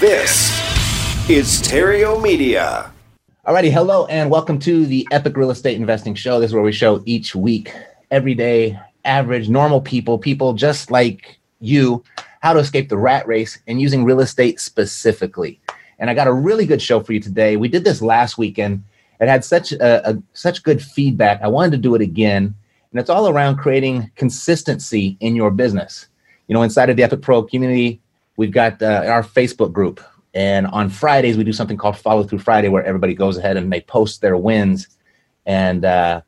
This is Theriault Media. Alrighty, hello and welcome to the Epic Real Estate Investing Show. This is where we show each week, everyday, average, normal people, people just like you, how to escape the rat race and using real estate specifically. And I got a really good show for you today. We did this last weekend. It had such a, a such good feedback. I wanted to do it again, and it's all around creating consistency in your business. You know, inside of the Epic Pro community, we've got uh, our Facebook group. And on Fridays, we do something called Follow Through Friday, where everybody goes ahead and they post their wins. And, uh,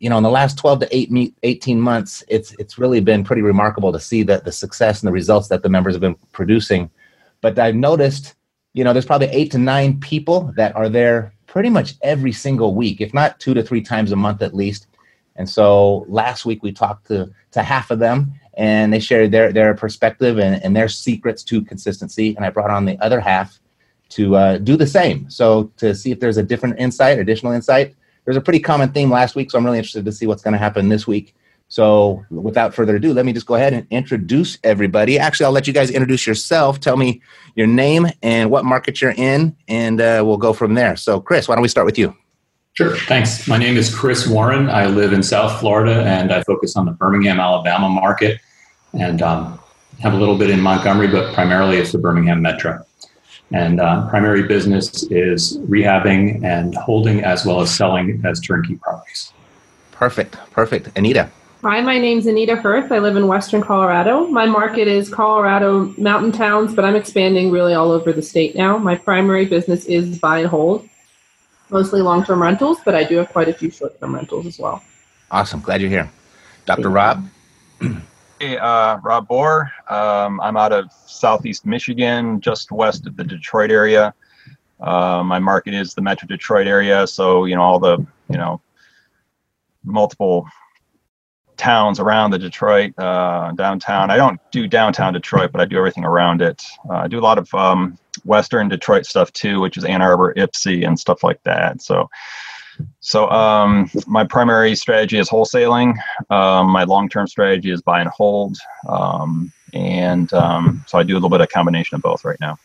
you know, in the last 12 to 8, 18 months, it's, it's really been pretty remarkable to see the, the success and the results that the members have been producing. But I've noticed, you know, there's probably eight to nine people that are there pretty much every single week, if not two to three times a month at least. And so last week we talked to, to half of them and they shared their their perspective and, and their secrets to consistency. And I brought on the other half to uh, do the same. So to see if there's a different insight, additional insight. There's a pretty common theme last week, so I'm really interested to see what's going to happen this week. So without further ado, let me just go ahead and introduce everybody. Actually, I'll let you guys introduce yourself. Tell me your name and what market you're in, and uh, we'll go from there. So, Chris, why don't we start with you? Sure, thanks. My name is Chris Warren. I live in South Florida and I focus on the Birmingham, Alabama market and um, have a little bit in Montgomery, but primarily it's the Birmingham Metro. And uh, primary business is rehabbing and holding as well as selling as turnkey properties. Perfect, perfect. Anita. Hi, my name's Anita Firth. I live in Western Colorado. My market is Colorado mountain towns, but I'm expanding really all over the state now. My primary business is buy and hold mostly long term rentals, but I do have quite a few short term rentals as well. Awesome. Glad you're here. Dr. Rob? Hey, uh, Rob Bohr. Um, I'm out of southeast Michigan, just west of the Detroit area. Uh, my market is the Metro Detroit area, so you know all the you know multiple towns around the Detroit uh, downtown. I don't do downtown Detroit, but I do everything around it. Uh, I do a lot of um, Western Detroit stuff too, which is Ann Arbor, Ypsi, and stuff like that. So, so um, my primary strategy is wholesaling. Um, my long-term strategy is buy and hold, um, and um, so I do a little bit of combination of both right now.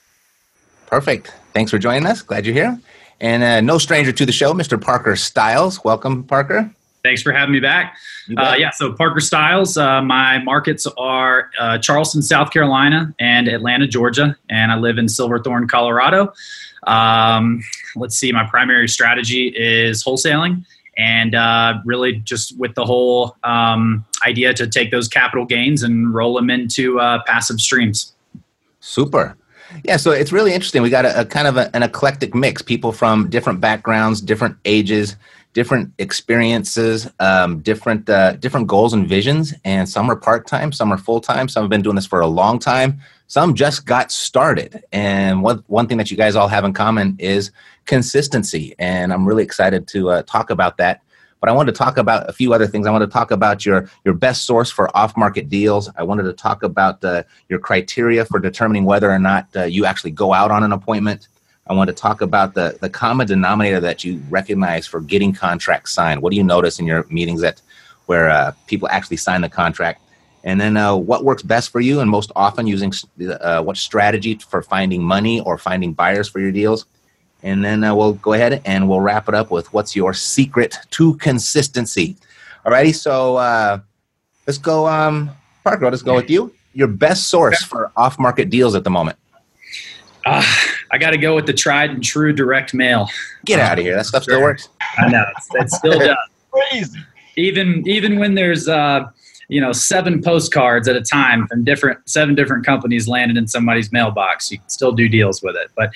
Perfect. Thanks for joining us. Glad you're here. And uh, no stranger to the show, Mr. Parker Stiles. Welcome, Parker. Thanks for having me back. Uh, yeah, so Parker Styles, Uh, my markets are uh, Charleston, South Carolina, and Atlanta, Georgia, and I live in Silverthorne, Colorado. Um, let's see, my primary strategy is wholesaling, and uh, really just with the whole um, idea to take those capital gains and roll them into uh, passive streams. Super. Yeah, so it's really interesting. We got a, a kind of a, an eclectic mix, people from different backgrounds, different ages different experiences, um, different uh, different goals and visions, and some are part time, some are full time, some have been doing this for a long time, some just got started. And one one thing that you guys all have in common is consistency, and I'm really excited to uh, talk about that. But I wanted to talk about a few other things. I wanted to talk about your your best source for off market deals. I wanted to talk about uh, your criteria for determining whether or not uh, you actually go out on an appointment. I want to talk about the, the common denominator that you recognize for getting contracts signed. What do you notice in your meetings that where uh, people actually sign the contract? And then uh, what works best for you and most often using uh, what strategy for finding money or finding buyers for your deals? And then uh, we'll go ahead and we'll wrap it up with what's your secret to consistency. Alrighty, so uh, let's go, um, Parker, let's go with you your best source for off-market deals at the moment? Uh, I got to go with the tried and true direct mail. Get out of here! That stuff still works. I know it still does. Crazy. Even even when there's uh, you know seven postcards at a time from different seven different companies landed in somebody's mailbox, you can still do deals with it. But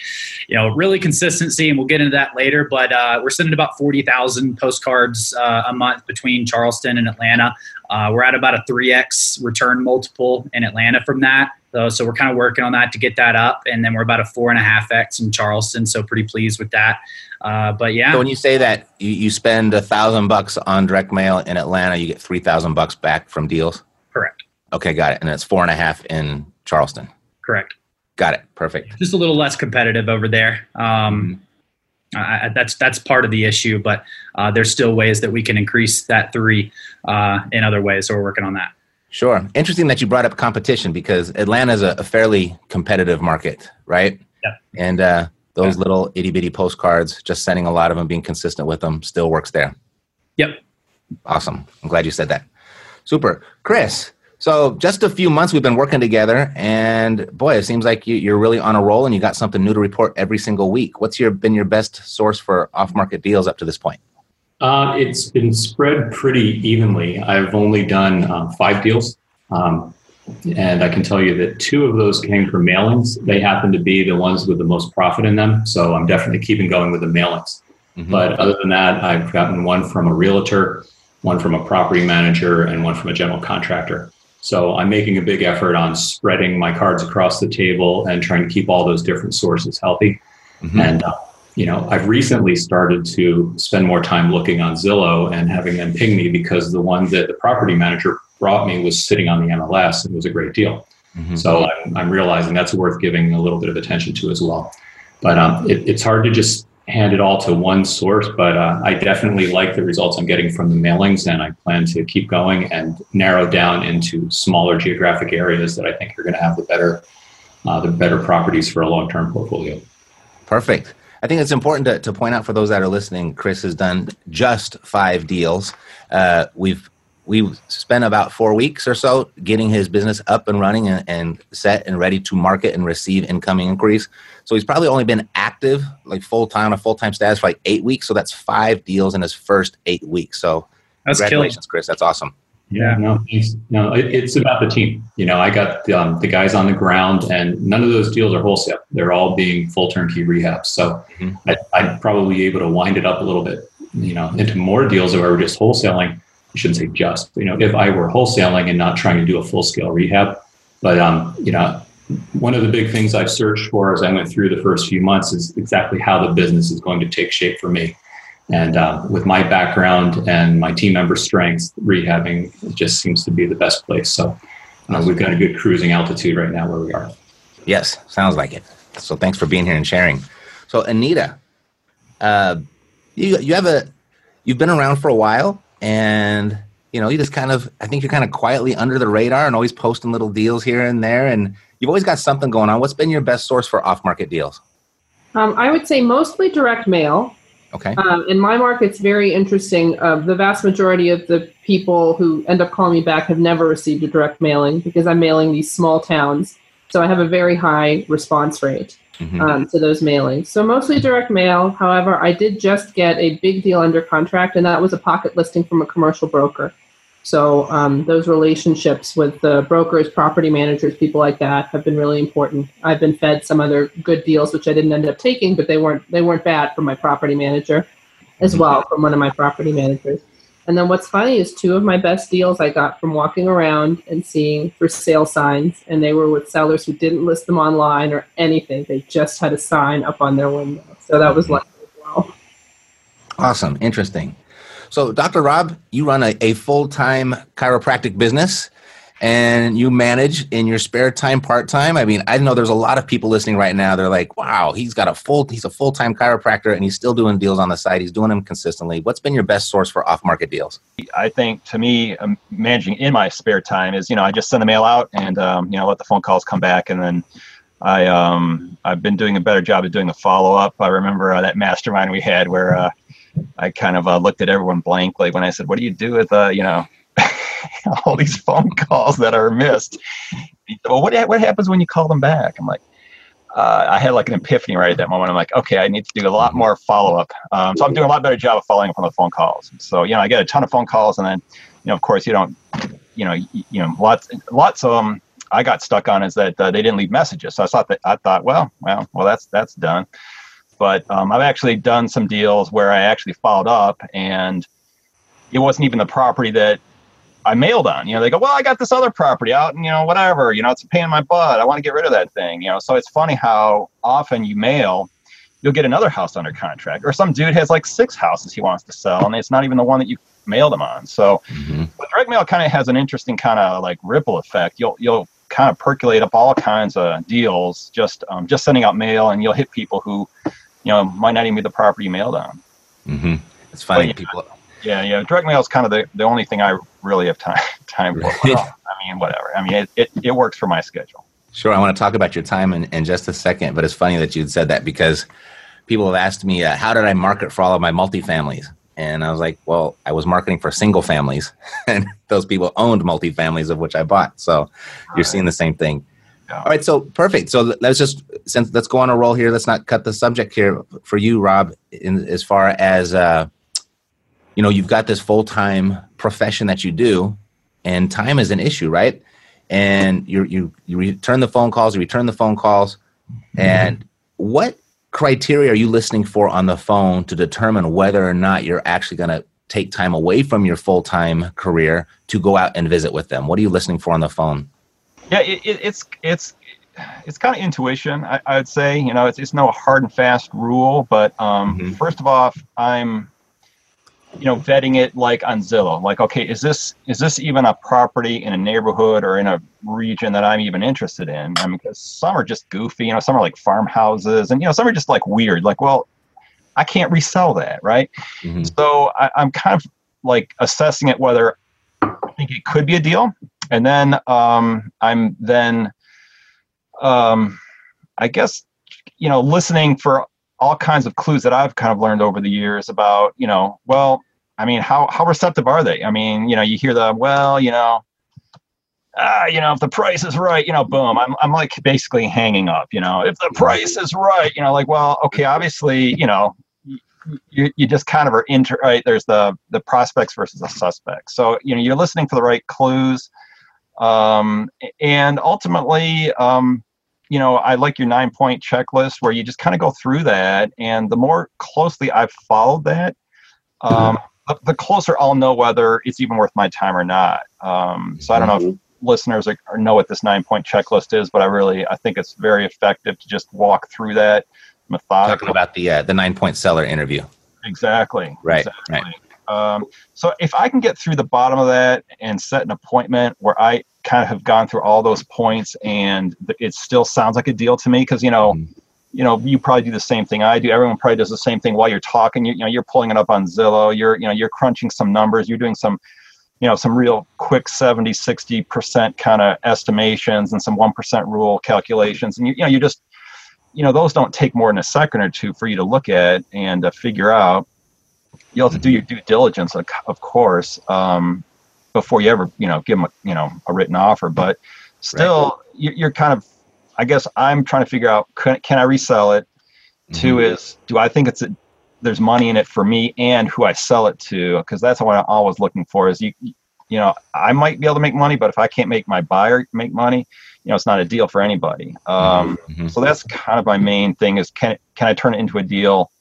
you know, really consistency, and we'll get into that later. But uh, we're sending about forty thousand postcards uh, a month between Charleston and Atlanta. Uh, we're at about a 3x return multiple in Atlanta from that. So, so we're kind of working on that to get that up. And then we're about a four and a half X in Charleston. So pretty pleased with that. Uh, but yeah. So when you say that you, you spend a thousand bucks on direct mail in Atlanta, you get 3,000 bucks back from deals? Correct. Okay, got it. And it's four and a half in Charleston. Correct. Got it. Perfect. Just a little less competitive over there. Um, I, that's that's part of the issue, but uh, there's still ways that we can increase that three uh, in other ways. So we're working on that. Sure. Interesting that you brought up competition because Atlanta is a, a fairly competitive market, right? Yeah. And uh, those yeah. little itty bitty postcards, just sending a lot of them, being consistent with them, still works there. Yep. Awesome. I'm glad you said that. Super. Chris, so just a few months we've been working together, and boy, it seems like you, are really on a roll, and you got something new to report every single week. What's your been your best source for off-market deals up to this point? Uh, it's been spread pretty evenly. I've only done um, five deals, um, and I can tell you that two of those came from mailings. They happen to be the ones with the most profit in them, so I'm definitely keeping going with the mailings. Mm-hmm. But other than that, I've gotten one from a realtor, one from a property manager, and one from a general contractor. So I'm making a big effort on spreading my cards across the table and trying to keep all those different sources healthy. Mm-hmm. And uh, you know, I've recently started to spend more time looking on Zillow and having them ping me because the one that the property manager brought me was sitting on the MLS and was a great deal. Mm-hmm. So I'm, I'm, realizing that's worth giving a little bit of attention to as well. But um, it, it's hard to just hand it all to one source, but uh, I definitely like the results I'm getting from the mailings, and I plan to keep going and narrow down into smaller geographic areas that I think are going to have the better uh, the better properties for a long term portfolio. Perfect. I think it's important to, to point out for those that are listening. Chris has done just five deals. Uh, we've we've spent about four weeks or so getting his business up and running and, and set and ready to market and receive incoming inquiries. So he's probably only been active, like full time, a full time status for like eight weeks. So that's five deals in his first eight weeks. So that's congratulations, killing. Chris. That's awesome. Yeah, no, no, it, it's about the team. You know, I got um, the guys on the ground, and none of those deals are wholesale. They're all being full turnkey rehabs. So mm-hmm. I, I'd probably be able to wind it up a little bit, you know, into more deals if I were just wholesaling. I shouldn't say just, you know, if I were wholesaling and not trying to do a full scale rehab. But um, you know, one of the big things I've searched for as I went through the first few months is exactly how the business is going to take shape for me. And uh, with my background and my team member strengths, rehabbing just seems to be the best place. So uh, we've got a good cruising altitude right now where we are. Yes, sounds like it. So thanks for being here and sharing. So Anita, uh, you you have a you've been around for a while, and you know you just kind of I think you're kind of quietly under the radar and always posting little deals here and there, and you've always got something going on. What's been your best source for off market deals? Um, I would say mostly direct mail. Okay. Um, in my market, it's very interesting. Uh, the vast majority of the people who end up calling me back have never received a direct mailing because I'm mailing these small towns. So I have a very high response rate mm-hmm. um, to those mailings. So mostly direct mail. However, I did just get a big deal under contract, and that was a pocket listing from a commercial broker. So um, those relationships with the brokers, property managers, people like that have been really important. I've been fed some other good deals, which I didn't end up taking, but they weren't they weren't bad from my property manager, as well from one of my property managers. And then what's funny is two of my best deals I got from walking around and seeing for sale signs, and they were with sellers who didn't list them online or anything. They just had a sign up on their window. So that was lucky as well. Awesome, interesting. So, Dr. Rob, you run a, a full time chiropractic business and you manage in your spare time part time. I mean, I know there's a lot of people listening right now. They're like, wow, he's got a full, he's a full time chiropractor and he's still doing deals on the side. He's doing them consistently. What's been your best source for off market deals? I think to me, um, managing in my spare time is, you know, I just send the mail out and, um, you know, let the phone calls come back and then I um I've been doing a better job of doing the follow up. I remember uh, that mastermind we had where uh, I kind of uh, looked at everyone blankly when I said, "What do you do with uh, you know?" all these phone calls that are missed. Well, what what happens when you call them back? I'm like, uh, I had like an epiphany right at that moment. I'm like, okay, I need to do a lot more follow up. Um, so I'm doing a lot better job of following up on the phone calls. So you know, I get a ton of phone calls, and then you know, of course, you don't, you know, you, you know, lots lots of them. I got stuck on is that uh, they didn't leave messages. So I thought that I thought, well, well, well, that's that's done. But um, I've actually done some deals where I actually followed up, and it wasn't even the property that I mailed on. You know, they go, well, I got this other property out, and you know, whatever. You know, it's a pain in my butt. I want to get rid of that thing. You know, so it's funny how often you mail, you'll get another house under contract, or some dude has like six houses he wants to sell, and it's not even the one that you mailed them on. So, mm-hmm. but direct mail kind of has an interesting kind of like ripple effect. You'll you'll kind of percolate up all kinds of deals just um, just sending out mail, and you'll hit people who, you know, might not even be the property you mailed on. Mm-hmm. It's funny yeah, people. Yeah, yeah. Direct mail is kind of the, the only thing I really have time time for. Well, I mean, whatever. I mean, it, it, it works for my schedule. Sure. I want to talk about your time in, in just a second, but it's funny that you said that because people have asked me, uh, how did I market for all of my multifamilies? And I was like, well, I was marketing for single families, and those people owned multifamilies of which I bought. So you're seeing the same thing. Yeah. All right, so perfect. So let's just since let's go on a roll here. Let's not cut the subject here for you, Rob. In as far as uh, you know, you've got this full time profession that you do, and time is an issue, right? And you you you return the phone calls, you return the phone calls, and mm-hmm. what criteria are you listening for on the phone to determine whether or not you're actually going to take time away from your full time career to go out and visit with them? What are you listening for on the phone? Yeah, it, it, it's it's it's kind of intuition. I, would say you know it's it's no hard and fast rule, but um, mm-hmm. first of all, I'm you know vetting it like on Zillow. Like, okay, is this is this even a property in a neighborhood or in a region that I'm even interested in? I mean, because some are just goofy, you know, some are like farmhouses, and you know, some are just like weird. Like, well, I can't resell that, right? Mm-hmm. So I, I'm kind of like assessing it whether I think it could be a deal, and then um, I'm then, um, I guess, you know, listening for all kinds of clues that I've kind of learned over the years about, you know, well, I mean, how how receptive are they? I mean, you know, you hear the well, you know, ah, you know, if the price is right, you know, boom, I'm I'm like basically hanging up, you know, if the price is right, you know, like, well, okay, obviously, you know, you, you just kind of are inter right. There's the the prospects versus the suspects. So you know, you're listening for the right clues, um, and ultimately, um, you know, I like your nine point checklist where you just kind of go through that. And the more closely I've followed that, um, the, the, closer I'll know whether it's even worth my time or not. Um, so I don't know if mm-hmm. listeners are, or know what this nine point checklist is, but I really, I think it's very effective to just walk through that methodically. Talking about the, uh, the nine point seller interview. Exactly. Right. Exactly. Right. Um, so if I can get through the bottom of that and set an appointment where I kind of have gone through all those points and it still sounds like a deal to me, because you know, mm. you know, you probably do the same thing I do. Everyone probably does the same thing while you're talking. You, you know, you're pulling it up on Zillow. You're, you know, you're crunching some numbers. You're doing some, you know, some real quick 70, 60 percent kind of estimations and some one percent rule calculations, and you, you know, you just, you know, those don't take more than a second or two for you to look at and uh, figure out you have to do your due diligence, of course, um, before you ever, you know, give them a, you know, a written offer. But still, right. you're kind of, I guess I'm trying to figure out, can, can I resell it? Mm-hmm. Two is, do I think it's a, there's money in it for me and who I sell it to? Because that's what I'm always looking for. Is you, you know, I might be able to make money, but if I can't make my buyer make money, you know, it's not a deal for anybody. Um, mm-hmm. So that's kind of my main thing: is can can I turn it into a deal?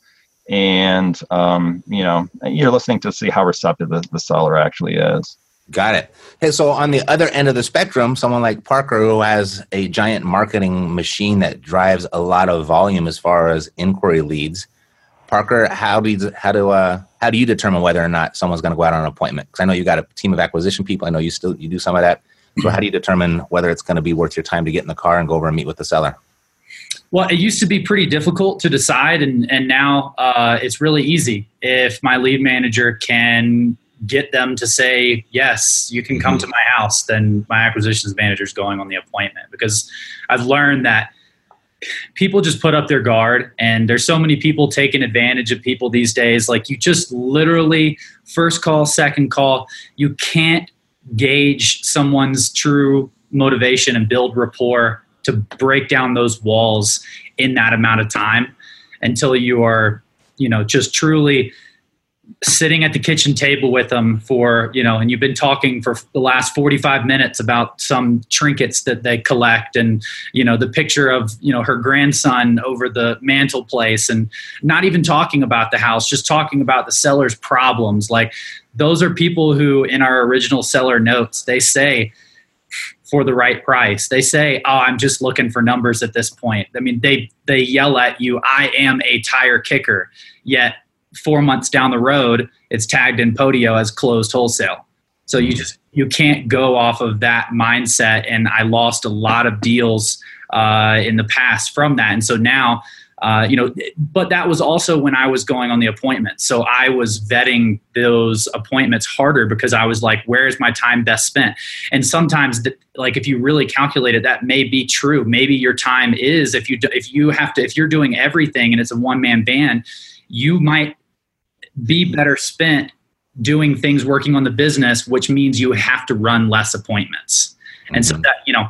and um, you know you're listening to see how receptive the, the seller actually is got it. Hey so on the other end of the spectrum someone like parker who has a giant marketing machine that drives a lot of volume as far as inquiry leads parker how do you how do uh how do you determine whether or not someone's going to go out on an appointment? Because i know you got a team of acquisition people. I know you still you do some of that. So how do you determine whether it's going to be worth your time to get in the car and go over and meet with the seller? Well, it used to be pretty difficult to decide, and, and now uh, it's really easy. If my lead manager can get them to say, yes, you can come mm-hmm. to my house, then my acquisitions manager is going on the appointment. Because I've learned that people just put up their guard, and there's so many people taking advantage of people these days. Like, you just literally, first call, second call, you can't gauge someone's true motivation and build rapport to break down those walls in that amount of time until you are you know just truly sitting at the kitchen table with them for you know and you've been talking for the last 45 minutes about some trinkets that they collect and you know the picture of you know her grandson over the mantel place and not even talking about the house just talking about the seller's problems. Like those are people who in our original seller notes they say for the right price. They say oh i'm just looking for numbers at this point. I mean they they yell at you i am a tire kicker. Yet four months down the road, it's tagged in Podio as closed wholesale. So you just you can't go off of that mindset. And I lost a lot of deals uh, in the past from that. And so now, uh, you know, but that was also when I was going on the appointments. So I was vetting those appointments harder because I was like, where is my time best spent? And sometimes, like if you really calculate it, that may be true. Maybe your time is if you if you have to if you're doing everything and it's a one man band, you might be better spent doing things working on the business, which means you have to run less appointments. And so mm-hmm. that, you know,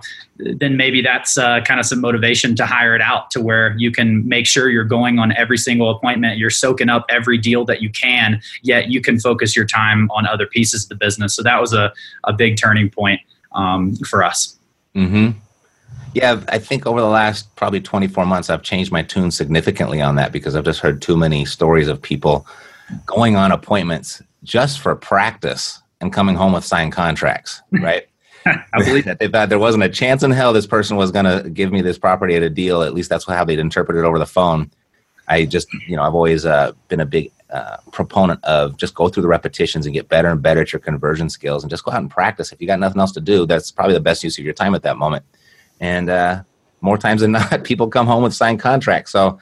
then maybe that's uh, kind of some motivation to hire it out to where you can make sure you're going on every single appointment, you're soaking up every deal that you can, yet you can focus your time on other pieces of the business. So that was a, a big turning point um, for us. Mm-hmm. Yeah, I think over the last probably 24 months, I've changed my tune significantly on that because I've just heard too many stories of people going on appointments just for practice and coming home with signed contracts, right? I believe that they thought there wasn't a chance in hell this person was going to give me this property at a deal. At least that's how they'd interpret it over the phone. I just, you know, I've always uh, been a big uh, proponent of just go through the repetitions and get better and better at your conversion skills and just go out and practice. If you got nothing else to do, that's probably the best use of your time at that moment. And uh, more times than not, people come home with signed contracts. So,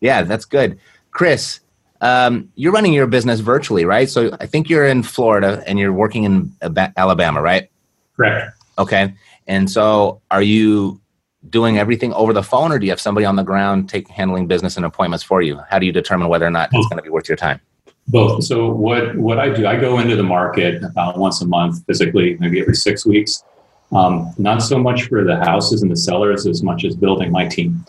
yeah, that's good. Chris, um, you're running your business virtually, right? So I think you're in Florida and you're working in Alabama, right? Correct. Okay. And so are you doing everything over the phone or do you have somebody on the ground take handling business and appointments for you? How do you determine whether or not it's going to be worth your time? Both. So what, what I do, I go into the market about once a month physically, maybe every six weeks. Um, not so much for the houses and the sellers as much as building my team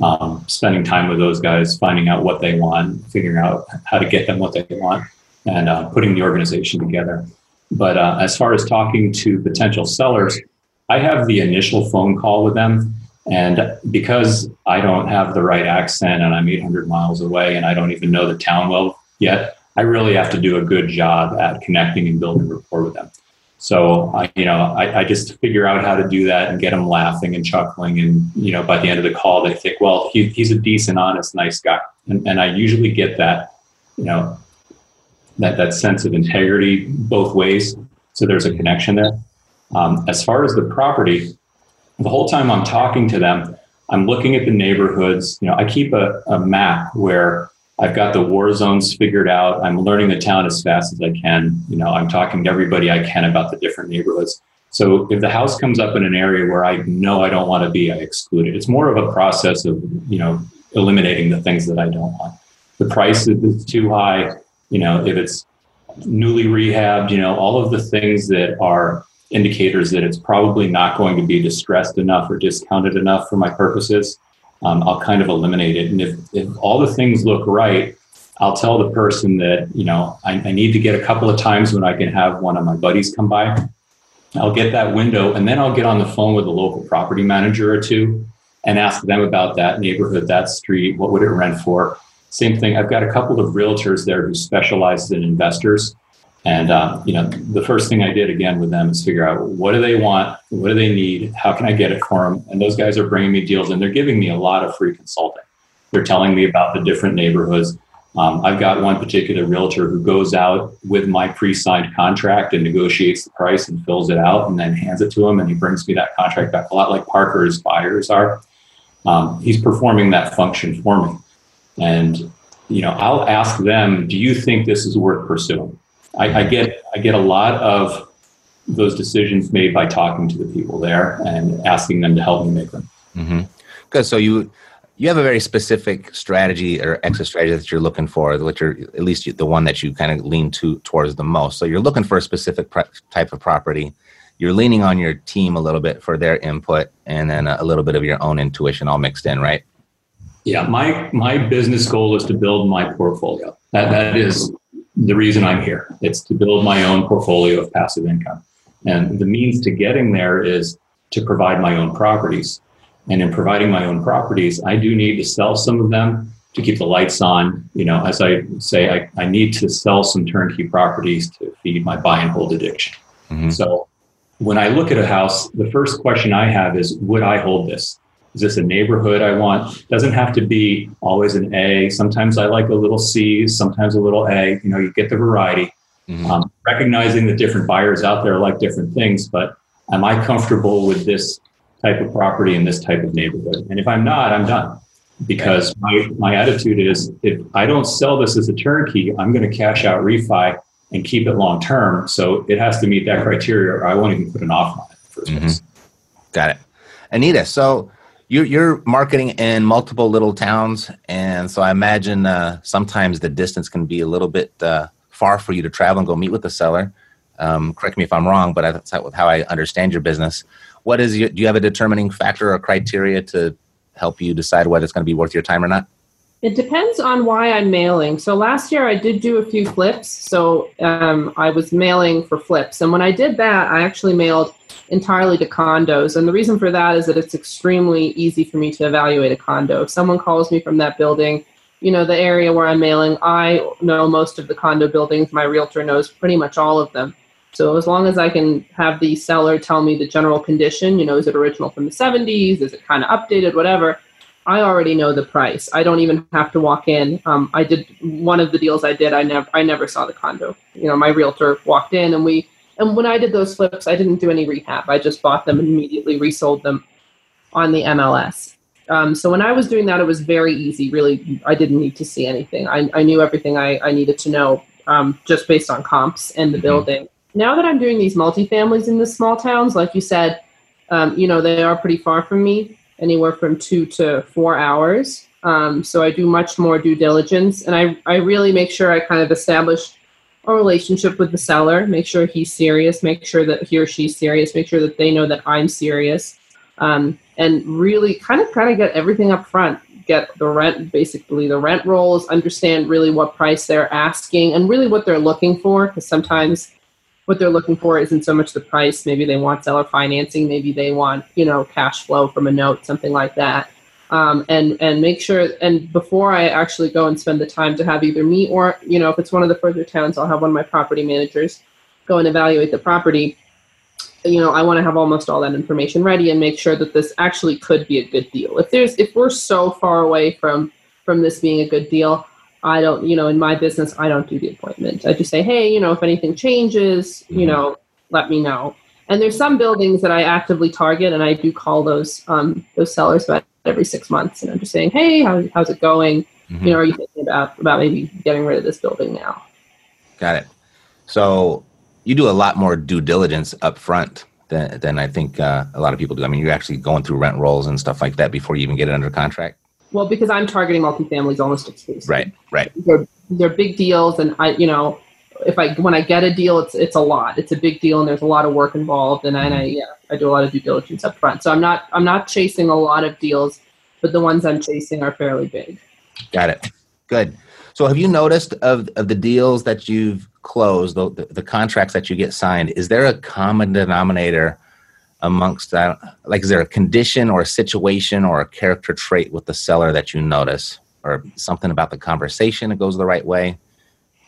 um, spending time with those guys, finding out what they want, figuring out how to get them what they want, and uh, putting the organization together. But uh, as far as talking to potential sellers, I have the initial phone call with them. And because I don't have the right accent and I'm 800 miles away and I don't even know the town well yet, I really have to do a good job at connecting and building rapport with them. So I, you know, I, I, just figure out how to do that and get them laughing and chuckling. And you know, by the end of the call, they think, well, he, he's a decent, honest, nice guy. And, and I usually get that, you know, that that sense of integrity both ways. So there's a connection there. Um, as far as the property, the whole time I'm talking to them, I'm looking at the neighborhoods. You know, I keep a, a map where I've got the war zones figured out. I'm learning the town as fast as I can. You know, I'm talking to everybody I can about the different neighborhoods. So if the house comes up in an area where I know I don't want to be, I exclude it. It's more of a process of, you know, eliminating the things that I don't want. The price is too high, you know, if it's newly rehabbed, you know, all of the things that are indicators that it's probably not going to be distressed enough or discounted enough for my purposes um, I'll kind of eliminate it. And if, if all the things look right, I'll tell the person that, you know, I, I need to get a couple of times when I can have one of my buddies come by. I'll get that window and then I'll get on the phone with a local property manager or two and ask them about that neighborhood, that street, what would it rent for? Same thing. I've got a couple of realtors there who specialize in investors. And uh, you know, the first thing I did again with them is figure out what do they want, what do they need, how can I get it for them. And those guys are bringing me deals, and they're giving me a lot of free consulting. They're telling me about the different neighborhoods. Um, I've got one particular realtor who goes out with my pre-signed contract and negotiates the price and fills it out, and then hands it to him, and he brings me that contract back. A lot like Parker's buyers are. Um, he's performing that function for me, and you know, I'll ask them, "Do you think this is worth pursuing?" I, I get I get a lot of those decisions made by talking to the people there and asking them to help me make them. Mm-hmm. Good. So you you have a very specific strategy or exit strategy that you're looking for, which you're at least the one that you kind of lean to towards the most. So you're looking for a specific type of property. You're leaning on your team a little bit for their input, and then a little bit of your own intuition all mixed in, right? Yeah, my my business goal is to build my portfolio. That that is the reason I'm here. It's to build my own portfolio of passive income, and the means to getting there is to provide my own properties and in providing my own properties, I do need to sell some of them to keep the lights on. You know, as I say, I, I need to sell some turnkey properties to feed my buy and hold addiction. Mm-hmm. So when I look at a house, the first question I have is, would I hold this? Is this a neighborhood I want? Doesn't have to be always an A. Sometimes I like a little C, sometimes a little A. You know, you get the variety. Mm-hmm. Um, recognizing that different buyers out there like different things, but am I comfortable with this type of property in this type of neighborhood. And if I'm not, I'm done. Because my, my attitude is if I don't sell this as a turnkey, I'm going to cash out refi and keep it long term. So it has to meet that criteria or I won't even put an offer on it first mm-hmm. Got it. Anita, so you're, you're marketing in multiple little towns. And so I imagine uh, sometimes the distance can be a little bit uh, far for you to travel and go meet with the seller. Um, correct me if I'm wrong, but that's how I understand your business what is your, do you have a determining factor or criteria to help you decide whether it's going to be worth your time or not? It depends on why I'm mailing. So last year I did do a few flips. So um, I was mailing for flips. And when I did that, I actually mailed entirely to condos. And the reason for that is that it's extremely easy for me to evaluate a condo. If someone calls me from that building, you know, the area where I'm mailing, I know most of the condo buildings. My realtor knows pretty much all of them. So as long as I can have the seller tell me the general condition, you know, is it original from the 70s? Is it kind of updated? Whatever. I already know the price. I don't even have to walk in. Um, I did one of the deals I did. I never, I never saw the condo. You know, my realtor walked in, and we, and when I did those flips, I didn't do any rehab. I just bought them and immediately resold them on the MLS. Um, so when I was doing that, it was very easy. Really, I didn't need to see anything. I, I knew everything I, I needed to know um, just based on comps and the mm-hmm. building now that I'm doing these multifamilies in the small towns, like you said, um, you know, they are pretty far from me, anywhere from two to four hours. Um, so I do much more due diligence and I, I really make sure I kind of establish a relationship with the seller, make sure he's serious, make sure that he or she's serious, make sure that they know that I'm serious. Um, and really kind of kind of get everything up front get the rent basically the rent rolls understand really what price they're asking and really what they're looking for because sometimes what they're looking for isn't so much the price. Maybe they want seller financing. Maybe they want you know cash flow from a note, something like that. Um, and and make sure and before I actually go and spend the time to have either me or you know if it's one of the further towns, I'll have one of my property managers go and evaluate the property. You know, I want to have almost all that information ready and make sure that this actually could be a good deal. If there's if we're so far away from from this being a good deal, I don't, you know, in my business, I don't do the appointment. I just say, hey, you know, if anything changes, you mm-hmm. know, let me know. And there's some buildings that I actively target, and I do call those um, those sellers about every six months, and I'm just saying, hey, how, how's it going? Mm-hmm. You know, are you thinking about about maybe getting rid of this building now? Got it. So you do a lot more due diligence up front than, than I think uh, a lot of people do. I mean, you're actually going through rent rolls and stuff like that before you even get it under contract. Well, because I'm targeting multifamilies almost exclusively. Right, right. They're, they're big deals, and I, you know, if I when I get a deal, it's it's a lot. It's a big deal, and there's a lot of work involved, and I, and I mm-hmm. yeah, I do a lot of due diligence up front. So I'm not I'm not chasing a lot of deals, but the ones I'm chasing are fairly big. Got it. Good. So have you noticed of of the deals that you've closed, the, the, the contracts that you get signed, is there a common denominator? Amongst that? Like, is there a condition or a situation or a character trait with the seller that you notice, or something about the conversation that goes the right way?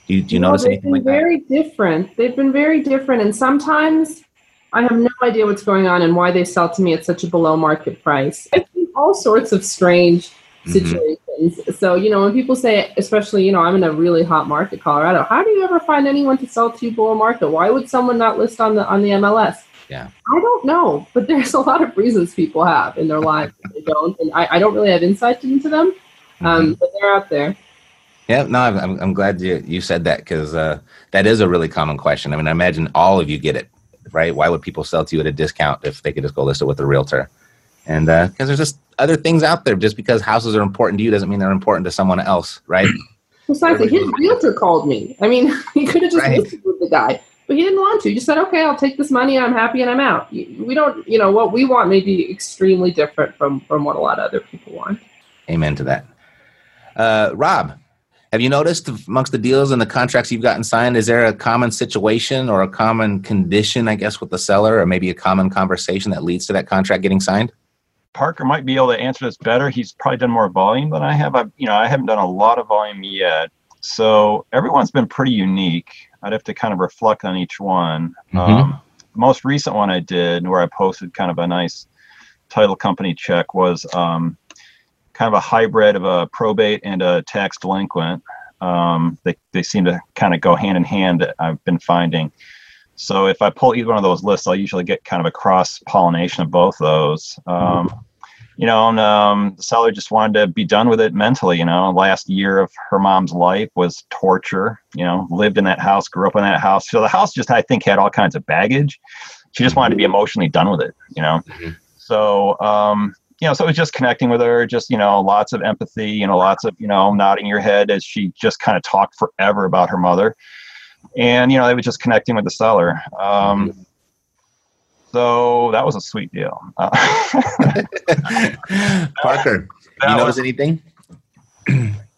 Do you, do you, notice anything like very that? Very different. They've been very different, and sometimes I have no idea what's going on and why they sell to me at such a below market price. All sorts of strange mm-hmm. situations. Mm-hmm. So, you know, when people say, especially, you know, I'm in a really hot market, Colorado, how do you ever find anyone to sell to you below market? Why would someone not list on the on the MLS? Yeah. I don't know, but there's a lot of reasons people have in their lives they don't, and I, I don't really have insight into them, um, mm-hmm. but they're out there. Yeah, no, I'm, I'm glad you, you said that because uh, that is a really common question. I mean, I imagine all of you get it, right? Why would people sell to you at a discount if they could just go list it with a realtor? And because uh, there's just other things out there. Just because houses are important to you doesn't mean they're important to someone else, right? Precisely. His realtor called me. I mean, he could have just right. listened with the guy, but he didn't want to. He just said, "Okay, I'll take this money. I'm happy, and I'm out." We don't, you know, what we want may be extremely different from from what a lot of other people want. Amen to that. Uh, Rob, have you noticed amongst the deals and the contracts you've gotten signed, is there a common situation or a common condition, I guess, with the seller, or maybe a common conversation that leads to that contract getting signed? Parker might be able to answer this better. He's probably done more volume than I have. I, you know, I haven't done a lot of volume yet, so everyone's been pretty unique. I'd have to kind of reflect on each one. Mm-hmm. Um, the most recent one I did, where I posted kind of a nice title company check, was um, kind of a hybrid of a probate and a tax delinquent. Um, they they seem to kind of go hand in hand. I've been finding. So if I pull either one of those lists, I'll usually get kind of a cross pollination of both those. Um, you know, and um, the seller just wanted to be done with it mentally. You know, last year of her mom's life was torture. You know, lived in that house, grew up in that house. So the house just, I think, had all kinds of baggage. She just wanted to be emotionally done with it. You know, mm-hmm. so um, you know, so it was just connecting with her, just you know, lots of empathy. You know, lots of you know, nodding your head as she just kind of talked forever about her mother and you know, they was just connecting with the seller. Um, so that was a sweet deal. Uh, Parker, you notice anything?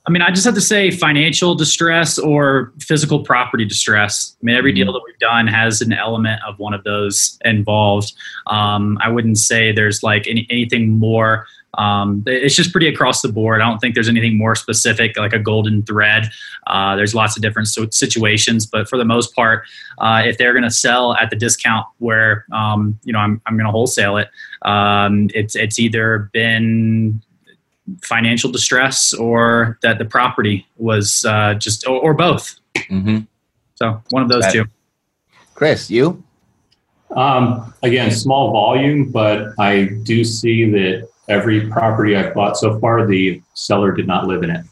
I mean, I just have to say financial distress or physical property distress. I mean, every deal mm-hmm. that we've done has an element of one of those involved. Um, I wouldn't say there's like any, anything more um, it's just pretty across the board. I don't think there's anything more specific, like a golden thread. Uh, there's lots of different situations, but for the most part, uh, if they're going to sell at the discount where um, you know I'm, I'm going to wholesale it, um, it's it's either been financial distress or that the property was uh, just or, or both. Mm-hmm. So one of those two. Chris, you? Um, again, small volume, but I do see that every property I've bought so far, the seller did not live in it.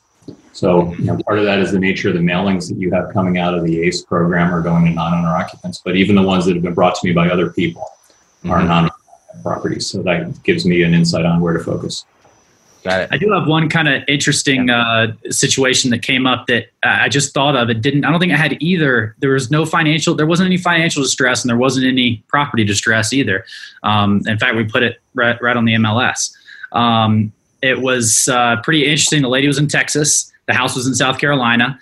So you know, part of that is the nature of the mailings that you have coming out of the ACE program are going to non-owner occupants. But even the ones that have been brought to me by other people mm-hmm. are non owner properties. So that gives me an insight on where to focus. Got it. I do have one kind of interesting uh, situation that came up that I just thought of. It didn't. I don't think I had either. There was no financial. There wasn't any financial distress, and there wasn't any property distress either. Um, in fact, we put it right, right on the MLS. Um, it was uh, pretty interesting. The lady was in Texas. The house was in South Carolina.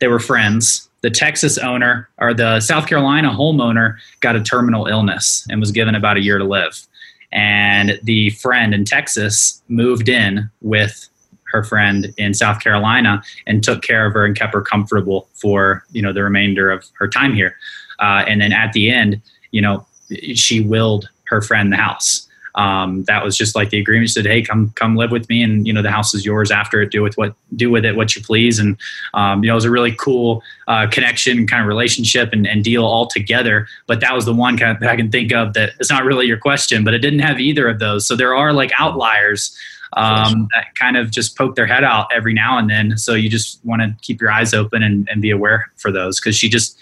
They were friends. The Texas owner or the South Carolina homeowner got a terminal illness and was given about a year to live. And the friend in Texas moved in with her friend in South Carolina and took care of her and kept her comfortable for you know the remainder of her time here. Uh, and then at the end, you know, she willed her friend the house um, that was just like the agreement said, Hey, come, come live with me. And, you know, the house is yours after it, do with what, do with it, what you please. And, um, you know, it was a really cool, uh, connection kind of relationship and, and deal all together. But that was the one kind of that I can think of that it's not really your question, but it didn't have either of those. So there are like outliers, um, that kind of just poke their head out every now and then. So you just want to keep your eyes open and, and be aware for those. Cause she just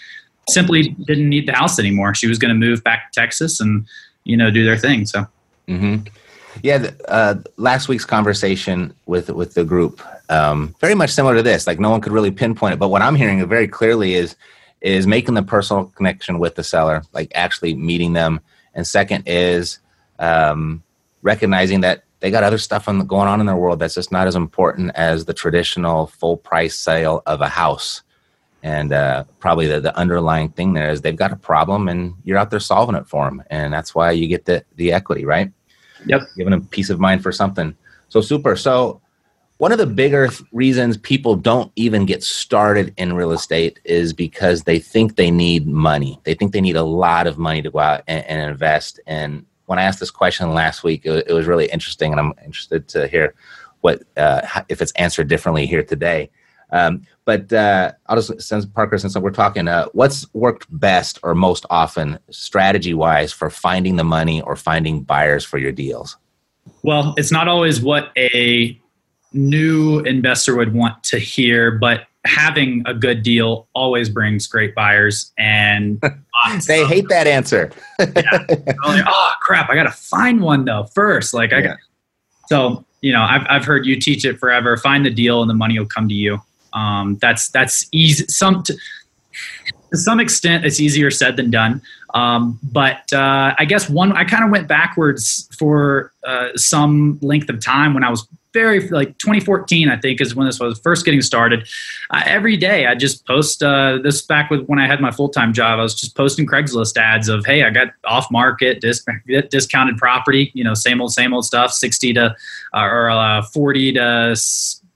simply didn't need the house anymore. She was going to move back to Texas and, you know, do their thing. So. Mm-hmm. Yeah, uh, last week's conversation with with the group, um, very much similar to this. Like no one could really pinpoint it, but what I'm hearing very clearly is is making the personal connection with the seller, like actually meeting them, and second is um, recognizing that they got other stuff on, going on in their world that's just not as important as the traditional full price sale of a house. And uh, probably the, the underlying thing there is they've got a problem and you're out there solving it for them. And that's why you get the, the equity, right? Yep. Giving them peace of mind for something. So super. So one of the bigger reasons people don't even get started in real estate is because they think they need money. They think they need a lot of money to go out and, and invest. And when I asked this question last week, it, it, was really interesting, and I'm interested to hear what uh, if it's answered differently here today. Um, but uh, I'll just since Parker, since we're talking, uh, what's worked best or most often, strategy wise, for finding the money or finding buyers for your deals? Well, it's not always what a new investor would want to hear, but having a good deal always brings great buyers and they hate that answer yeah. like, oh crap i gotta find one though first like i yeah. so you know I've, I've heard you teach it forever find the deal and the money will come to you um, that's that's easy some to, to some extent it's easier said than done. Um, but uh, i guess one i kind of went backwards for uh, some length of time when i was very like 2014 i think is when this was first getting started. Uh, every day i just post uh, this back with when i had my full-time job i was just posting craigslist ads of hey i got off market dis- discounted property you know same old same old stuff 60 to uh, or uh, 40 to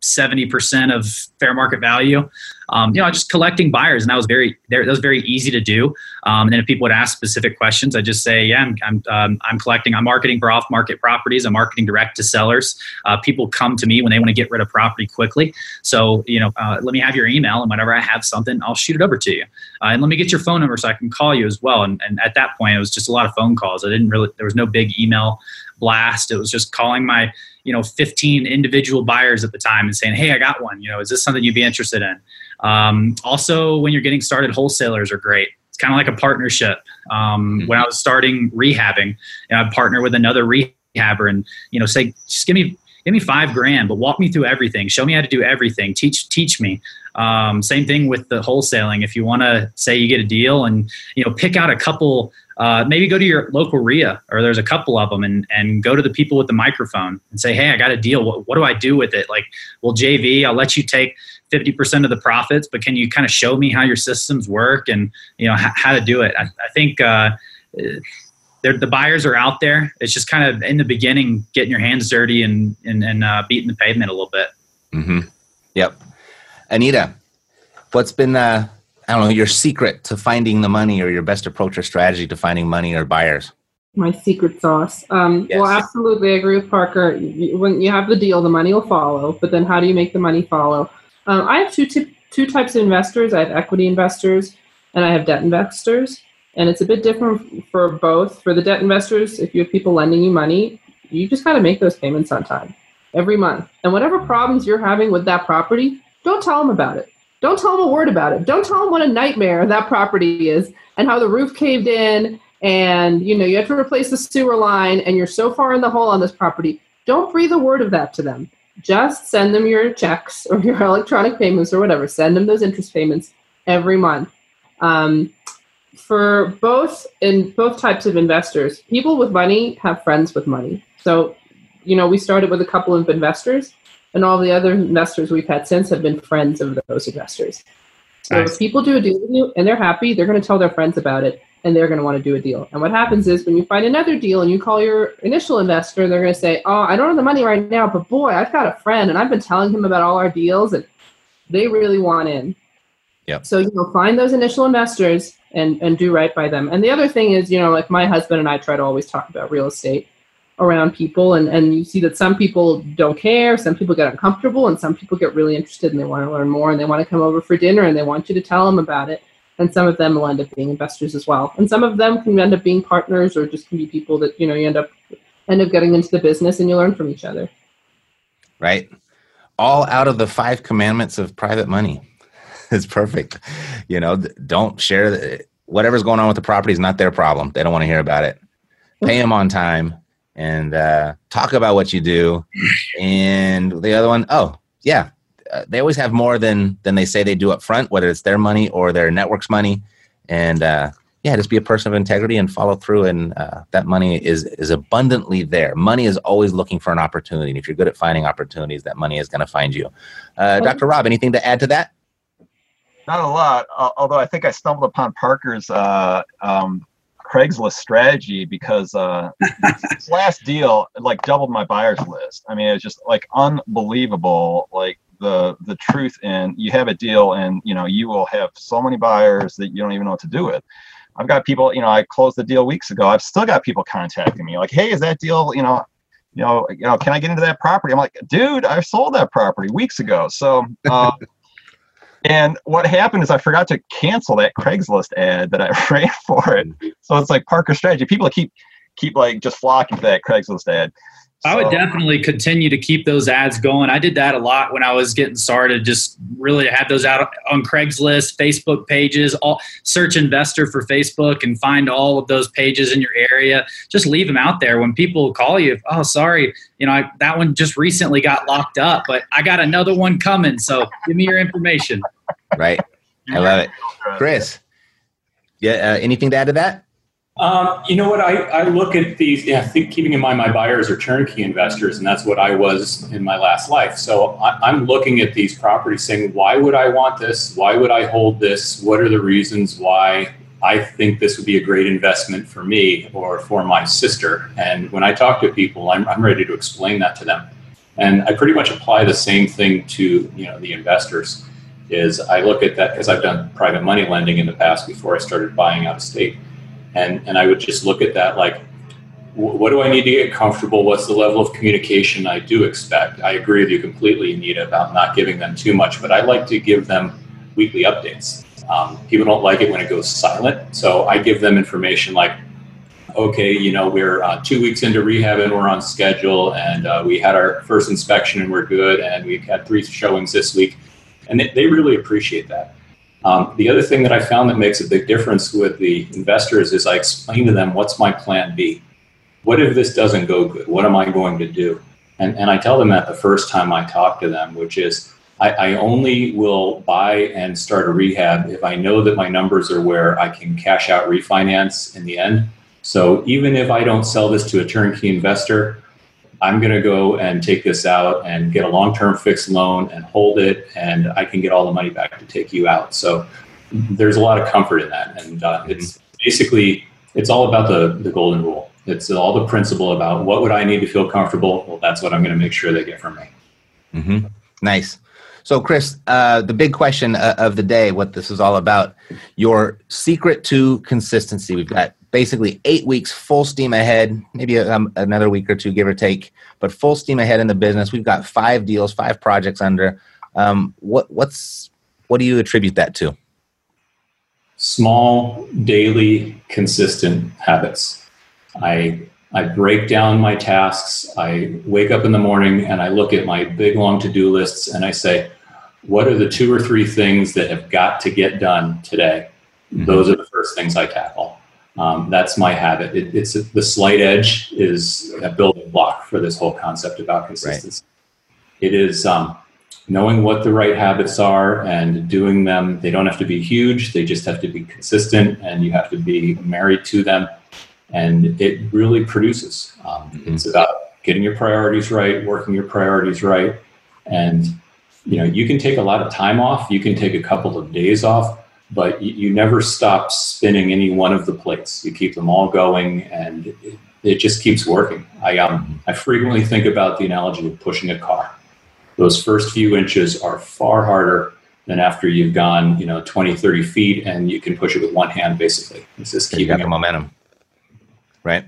70% of fair market value. Um, you know, just collecting buyers, and that was very that was very easy to do. Um, and then if people would ask specific questions, I just say, yeah, I'm I'm, um, I'm collecting. I'm marketing for off market properties. I'm marketing direct to sellers. Uh, people come to me when they want to get rid of property quickly. So you know, uh, let me have your email, and whenever I have something, I'll shoot it over to you. Uh, and let me get your phone number so I can call you as well. And, and at that point, it was just a lot of phone calls. I didn't really there was no big email blast. It was just calling my you know 15 individual buyers at the time and saying hey i got one you know is this something you'd be interested in? Um, also when you're getting started wholesalers are great. It's kind of like a partnership. Um, mm-hmm. when i was starting rehabbing you know, i'd partner with another rehabber and you know say just give me give me five grand but walk me through everything. Show me how to do everything. Teach teach me. Um, same thing with the wholesaling. If you want to say you get a deal and you know pick out a couple uh, maybe go to your local RIA or there's a couple of them and, and go to the people with the microphone and say, Hey, I got a deal. What, what do I do with it? Like, well, JV, I'll let you take 50% of the profits, but can you kind of show me how your systems work and, you know, h- how to do it? I, I think, uh, the buyers are out there. It's just kind of in the beginning, getting your hands dirty and, and, and uh, beating the pavement a little bit. Mm-hmm. Yep. Anita, what's been uh, I don't know, your secret to finding the money or your best approach or strategy to finding money or buyers? My secret sauce. Um, yes. Well, absolutely, I agree with Parker. When you have the deal, the money will follow. But then, how do you make the money follow? Um, I have two t- two types of investors. I have equity investors and I have debt investors, and it's a bit different for both. For the debt investors, if you have people lending you money, you just got to make those payments on time every month. And whatever problems you're having with that property, don't tell them about it don't tell them a word about it. Don't tell them what a nightmare that property is and how the roof caved in and you know you have to replace the sewer line and you're so far in the hole on this property. Don't breathe a word of that to them. Just send them your checks or your electronic payments or whatever. Send them those interest payments every month. Um, for both in both types of investors, people with money have friends with money. So, you know, we started with a couple of investors and all the other investors we've had since have been friends of those investors. So nice. if people do a deal with you and they're happy, they're going to tell their friends about it and they're going to want to do a deal. And what happens is when you find another deal and you call your initial investor, they're going to say, "Oh, I don't have the money right now, but boy, I've got a friend and I've been telling him about all our deals and they really want in." Yep. So you know, find those initial investors and and do right by them. And the other thing is, you know, like my husband and I try to always talk about real estate around people and, and you see that some people don't care some people get uncomfortable and some people get really interested and they want to learn more and they want to come over for dinner and they want you to tell them about it. And some of them will end up being investors as well. And some of them can end up being partners or just can be people that you know you end up end up getting into the business and you learn from each other. Right. All out of the five commandments of private money. It's perfect. You know don't share the, whatever's going on with the property is not their problem. They don't want to hear about it. Pay them on time and uh, talk about what you do. And the other one, oh yeah, uh, they always have more than than they say they do up front, whether it's their money or their network's money. And uh, yeah, just be a person of integrity and follow through. And uh, that money is is abundantly there. Money is always looking for an opportunity. And if you're good at finding opportunities, that money is going to find you. Uh, Dr. Rob, anything to add to that? Not a lot, although I think I stumbled upon Parker's uh, um, Craigslist strategy because uh, this last deal like doubled my buyers list. I mean, it's just like unbelievable. Like the the truth in you have a deal and you know you will have so many buyers that you don't even know what to do with. I've got people, you know, I closed the deal weeks ago. I've still got people contacting me like, hey, is that deal, you know, you know, you know, can I get into that property? I'm like, dude, I sold that property weeks ago. So. Uh, and what happened is I forgot to cancel that Craigslist ad that I ran for it. So it's like Parker strategy. People keep keep like just flocking to that Craigslist ad. I would definitely continue to keep those ads going. I did that a lot when I was getting started. Just really had those out on Craigslist, Facebook pages, all search investor for Facebook and find all of those pages in your area. Just leave them out there when people call you. Oh, sorry, you know I, that one just recently got locked up, but I got another one coming. So give me your information. Right, I love it, Chris. Yeah, uh, anything to add to that? Um, you know what? I, I look at these, yeah, think keeping in mind my buyers are turnkey investors, and that's what I was in my last life. So I, am looking at these properties saying, why would I want this? Why would I hold this? What are the reasons why I think this would be a great investment for me or for my sister? And when I talk to people, I'm, I'm ready to explain that to them. And I pretty much apply the same thing to you know the investors. Is I look at that because I've done private money lending in the past before I started buying out of state and and I would just look at that like what do I need to get comfortable? What's the level of communication I do expect? I agree with you completely, Anita, about not giving them too much, but I like to give them weekly updates. Um, people don't like it when it goes silent, so I give them information like, okay, you know, we're uh, two weeks into rehab and we're on schedule, and uh, we had our first inspection and we're good, and we've had three showings this week, and they, they really appreciate that. Um, the other thing that I found that makes a big difference with the investors is I explain to them what's my plan B. What if this doesn't go good? What am I going to do? And, and I tell them that the first time I talk to them, which is I, I only will buy and start a rehab if I know that my numbers are where I can cash out refinance in the end. So even if I don't sell this to a turnkey investor, I'm going to go and take this out and get a long term fixed loan and hold it, and I can get all the money back to take you out. So there's a lot of comfort in that. And uh, it's basically, it's all about the, the golden rule. It's all the principle about what would I need to feel comfortable? Well, that's what I'm going to make sure they get from me. Mm-hmm. Nice. So, Chris, uh, the big question uh, of the day, what this is all about, your secret to consistency. We've got basically eight weeks full steam ahead, maybe um, another week or two, give or take, but full steam ahead in the business. We've got five deals, five projects under. Um, what what's what do you attribute that to? Small, daily, consistent habits. I I break down my tasks. I wake up in the morning and I look at my big long to do lists and I say, what are the two or three things that have got to get done today? Mm-hmm. Those are the first things I tackle. Um, that's my habit. It, it's the slight edge is a building block for this whole concept about consistency. Right. It is um, knowing what the right habits are and doing them. They don't have to be huge. They just have to be consistent, and you have to be married to them. And it really produces. Um, mm-hmm. It's about getting your priorities right, working your priorities right, and you know you can take a lot of time off. You can take a couple of days off but you, you, never stop spinning any one of the plates. You keep them all going, and it, it just keeps working. I um, I frequently think about the analogy of pushing a car. Those first few inches are far harder than after you've gone, you know, 20, 30 feet, and you can push it with one hand, basically. It's just keeping you got the momentum. Right.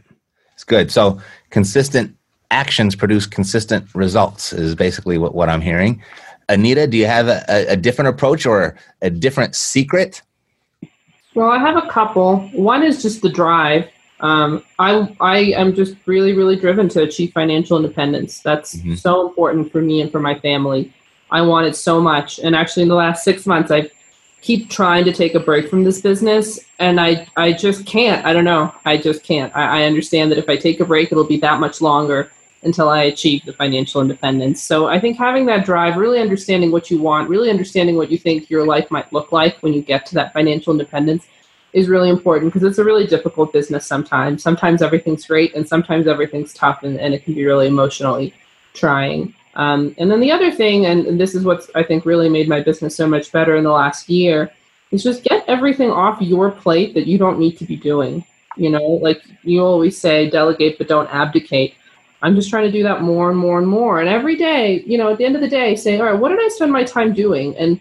It's good. So consistent actions produce consistent results is basically what, what I'm hearing. Anita, do you have a, a different approach or a different secret? Well, I have a couple. One is just the drive. Um, I I am just really really driven to achieve financial independence. That's mm-hmm. so important for me and for my family. I want it so much, and actually, in the last six months, I keep trying to take a break from this business, and I I just can't. I don't know. I just can't. I, I understand that if I take a break, it'll be that much longer until I achieve the financial independence. So I think having that drive, really understanding what you want, really understanding what you think your life might look like when you get to that financial independence is really important because it's a really difficult business sometimes. Sometimes everything's great and sometimes everything's tough and, and it can be really emotionally trying. Um, and then the other thing, and, and this is what I think really made my business so much better in the last year, is just get everything off your plate that you don't need to be doing. You know, like you always say, delegate but don't abdicate I'm just trying to do that more and more and more. And every day, you know, at the end of the day, saying, all right, what did I spend my time doing? And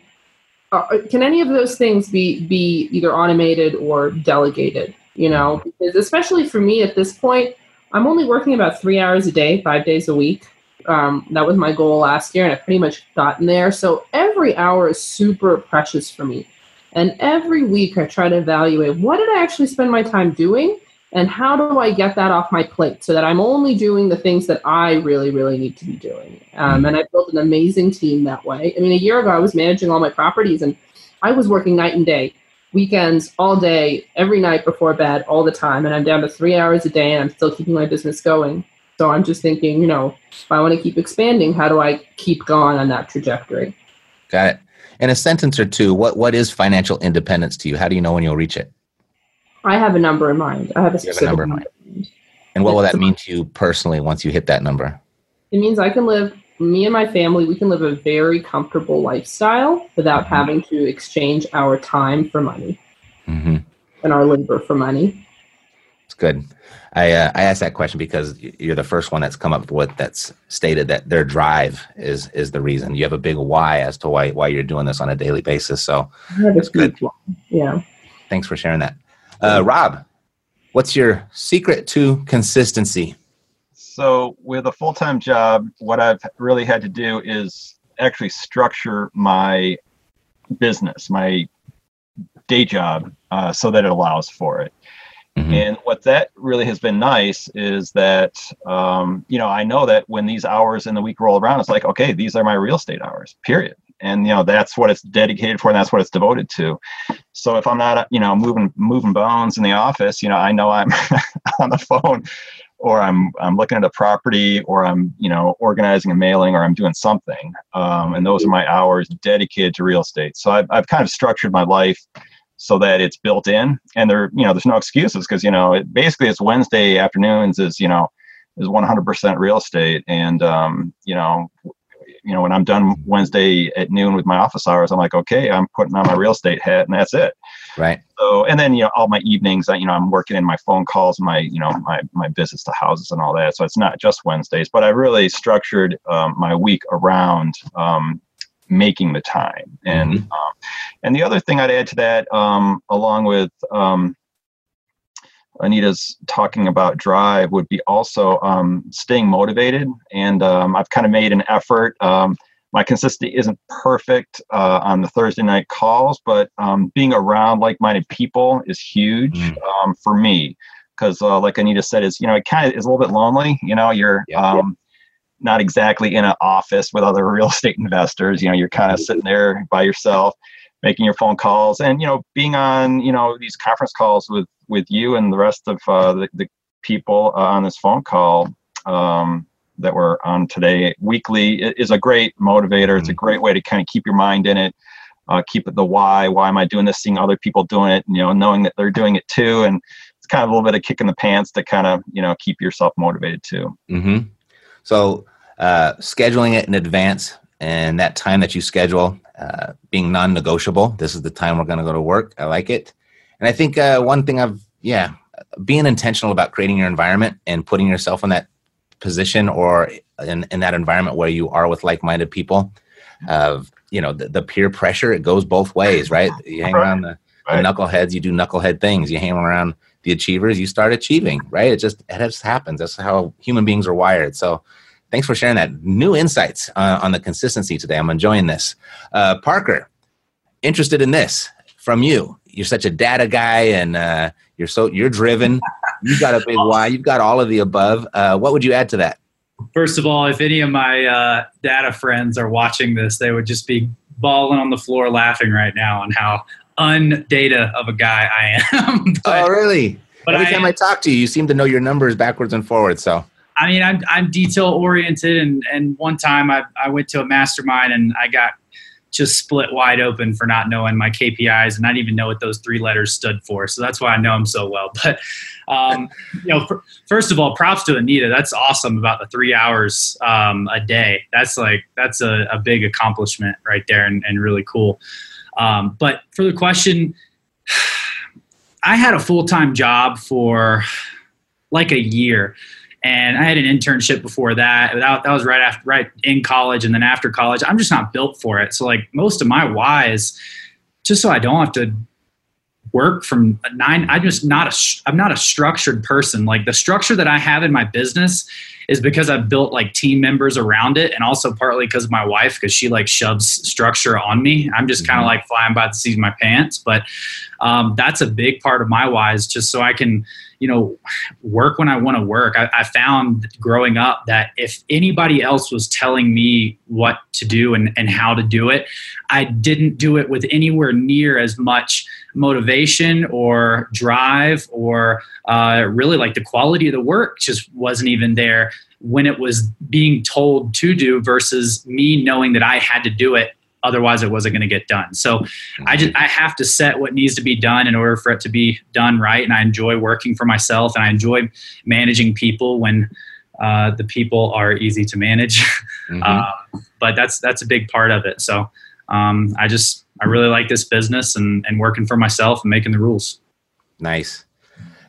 uh, uh, can any of those things be be either automated or delegated? You know, because especially for me at this point, I'm only working about three hours a day, five days a week. Um, that was my goal last year, and I've pretty much gotten there. So every hour is super precious for me. And every week I try to evaluate what did I actually spend my time doing And how do I get that off my plate so that I'm only doing the things that I really, really need to be doing? Um, and I built an amazing team that way. I mean, a year ago, I was managing all my properties and I was working night and day, weekends, all day, every night before bed, all the time. And I'm down to three hours a day and I'm still keeping my business going. So I'm just thinking, you know, if I want to keep expanding, how do I keep going on that trajectory? Got it. In a sentence or two, what, what is financial independence to you? How do you know when you'll reach it? I have a number in mind. I have a specific have a number in mind. And what will that mean to you personally once you hit that number? It means I can live, me and my family, we can live a very comfortable lifestyle without mm-hmm. having to exchange our time for money mm-hmm. and our labor for money. It's good. I uh, I asked that question because you're the first one that's come up with that's stated that their drive is is the reason. You have a big why as to why why you're doing this on a daily basis. So that's good. Yeah. Thanks for sharing that. Uh, Rob, what's your secret to consistency? So, with a full time job, what I've really had to do is actually structure my business, my day job, uh, so that it allows for it. Mm-hmm. And what that really has been nice is that, um, you know, I know that when these hours in the week roll around, it's like, okay, these are my real estate hours, period and you know that's what it's dedicated for and that's what it's devoted to. So if i'm not you know moving moving bones in the office you know i know i'm on the phone or i'm i'm looking at a property or i'm you know organizing a mailing or i'm doing something um, and those are my hours dedicated to real estate. So I've, I've kind of structured my life so that it's built in and there you know there's no excuses because you know it, basically it's wednesday afternoons is you know is 100% real estate and um, you know you know, when I'm done Wednesday at noon with my office hours, I'm like, okay, I'm putting on my real estate hat and that's it. Right. So, and then, you know, all my evenings, I, you know, I'm working in my phone calls, my, you know, my, my visits to houses and all that. So it's not just Wednesdays, but I really structured um, my week around um, making the time. And, mm-hmm. um, and the other thing I'd add to that, um, along with, um, Anita's talking about drive would be also um, staying motivated. And um, I've kind of made an effort. Um, my consistency isn't perfect uh, on the Thursday night calls, but um, being around like minded people is huge mm. Um, for me. Because, uh, like Anita said, is you know it kind of is a little bit lonely. You know, you're yeah. not exactly in an office with other real estate investors. You know, you're kind of sitting there by yourself making your phone calls and you know being on you know these conference calls with with you and the rest of uh, the, the people uh, on this phone call um, that we're on today weekly is a great motivator. It's a mm-hmm. great way to kind of keep your mind in it uh, keep it the why. Why am i doing this? Seeing other people doing it you know knowing that they're doing it too. And it's kind of a little bit of kick in the pants to kind of you know keep yourself motivated too. Mm-hmm. so uh, scheduling it in advance and that time that you schedule uh, being non-negotiable. This is the time we're going to go to work. I like it, and I think uh, one thing I've yeah, being intentional about creating your environment and putting yourself in that position or in, in that environment where you are with like-minded people. Of you know the, the, peer pressure, it goes both ways, right? You hang around the, the knuckleheads, you do knucklehead things. You hang around the achievers, you start achieving, right? It just it just happens. That's how human beings are wired. So thanks for sharing that. New insights uh, on the consistency today. I'm enjoying this. Uh, Parker, interested in this from you. You're such a data guy, and uh, you're so you're driven. You've got a big why. You've got all of the above. Uh, what would you add to that? First of all, if any of my uh, data friends are watching this, they would just be bawling on the floor laughing right now on how undata of a guy I am. but, oh, really? But Every I time I talk to you, you seem to know your numbers backwards and forwards. So I mean, I'm, I'm detail oriented, and and one time I I went to a mastermind and I got just split wide open for not knowing my KPIs and didn't even know what those three letters stood for. So that's why I know them so well. But um, you know, first of all, props to Anita. That's awesome about the three hours um, a day. That's like that's a, a big accomplishment right there and, and really cool. Um, but for the question, I had a full time job for like a year and I had an internship before that. That, that was right after, right in college, and then after college, I'm just not built for it. So like most of my why is just so I don't have to work from nine. I'm just not a. I'm not a structured person. Like the structure that I have in my business is because I've built like team members around it, and also partly because of my wife, because she like shoves structure on me. I'm just kind of mm-hmm. like flying by the seat of my pants. But um, that's a big part of my why is just so I can, you know, work when I want to work. I, I, found growing up that if anybody else was telling me what to do and, and how to do it, I didn't do it with anywhere near as much motivation or drive or uh, really like the quality of the work just wasn't even there when it was being told to do versus me knowing that I had to do it otherwise it wasn't going to get done so i just i have to set what needs to be done in order for it to be done right and i enjoy working for myself and i enjoy managing people when uh, the people are easy to manage mm-hmm. uh, but that's that's a big part of it so um, i just i really like this business and and working for myself and making the rules nice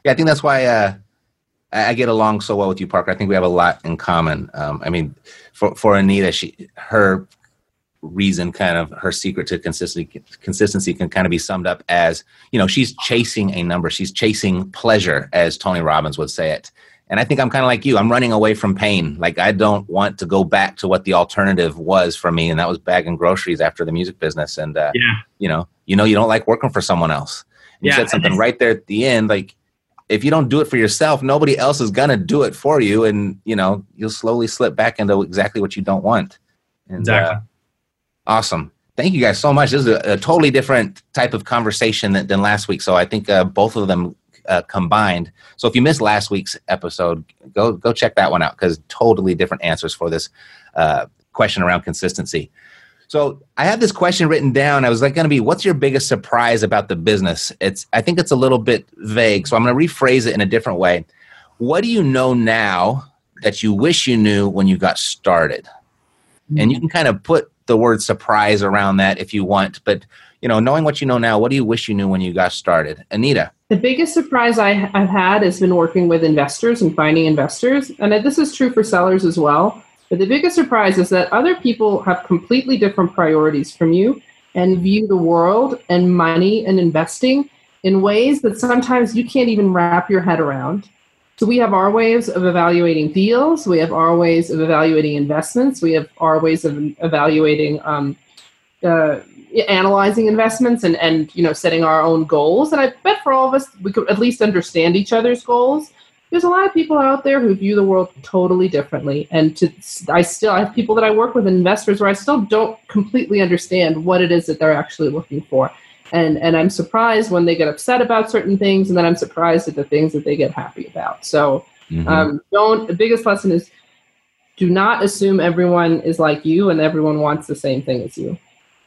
yeah i think that's why uh, I get along so well with you, Parker. I think we have a lot in common. Um, I mean, for for Anita, she her reason kind of her secret to consistency consistency can kind of be summed up as you know she's chasing a number. She's chasing pleasure as tony robbins would say it. And i think i'm kind of like you. I'm running away from pain. Like i don't want to go back to what the alternative was for me and that was bagging groceries after the music business. And uh, yeah. you know you know you don't like working for someone else. And yeah. you said something right there at the end like if you don't do it for yourself nobody else is gonna do it for you. And you know you'll slowly slip back into exactly what you don't want. And, exactly. uh, Awesome. Thank you guys so much. This is a, a totally different type of conversation than, than last week. So I think uh, both of them uh, combined. So if you missed last week's episode, go go check that one out because totally different answers for this uh, question around consistency. So I have this question written down. I was like going to be, what's your biggest surprise about the business? It's I think it's a little bit vague, so I'm going to rephrase it in a different way. What do you know now that you wish you knew when you got started? And you can kind of put the word surprise around that if you want. But you know, knowing what you know now, what do you wish you knew when you got started, Anita? The biggest surprise I, have had has been working with investors and finding investors, and this is true for sellers as well. But the biggest surprise is that other people have completely different priorities from you and view the world and money and investing in ways that sometimes you can't even wrap your head around. So we have our ways of evaluating deals. We have our ways of evaluating investments. We have our ways of evaluating, um, uh, analyzing investments, and and you know setting our own goals. And I bet for all of us, we could at least understand each other's goals. There's a lot of people out there who view the world totally differently, and to I still I have people that I work with, investors, where I still don't completely understand what it is that they're actually looking for and and i'm surprised when they get upset about certain things and then i'm surprised at the things that they get happy about. So mm-hmm. um, don't the biggest lesson is do not assume everyone is like you and everyone wants the same thing as you.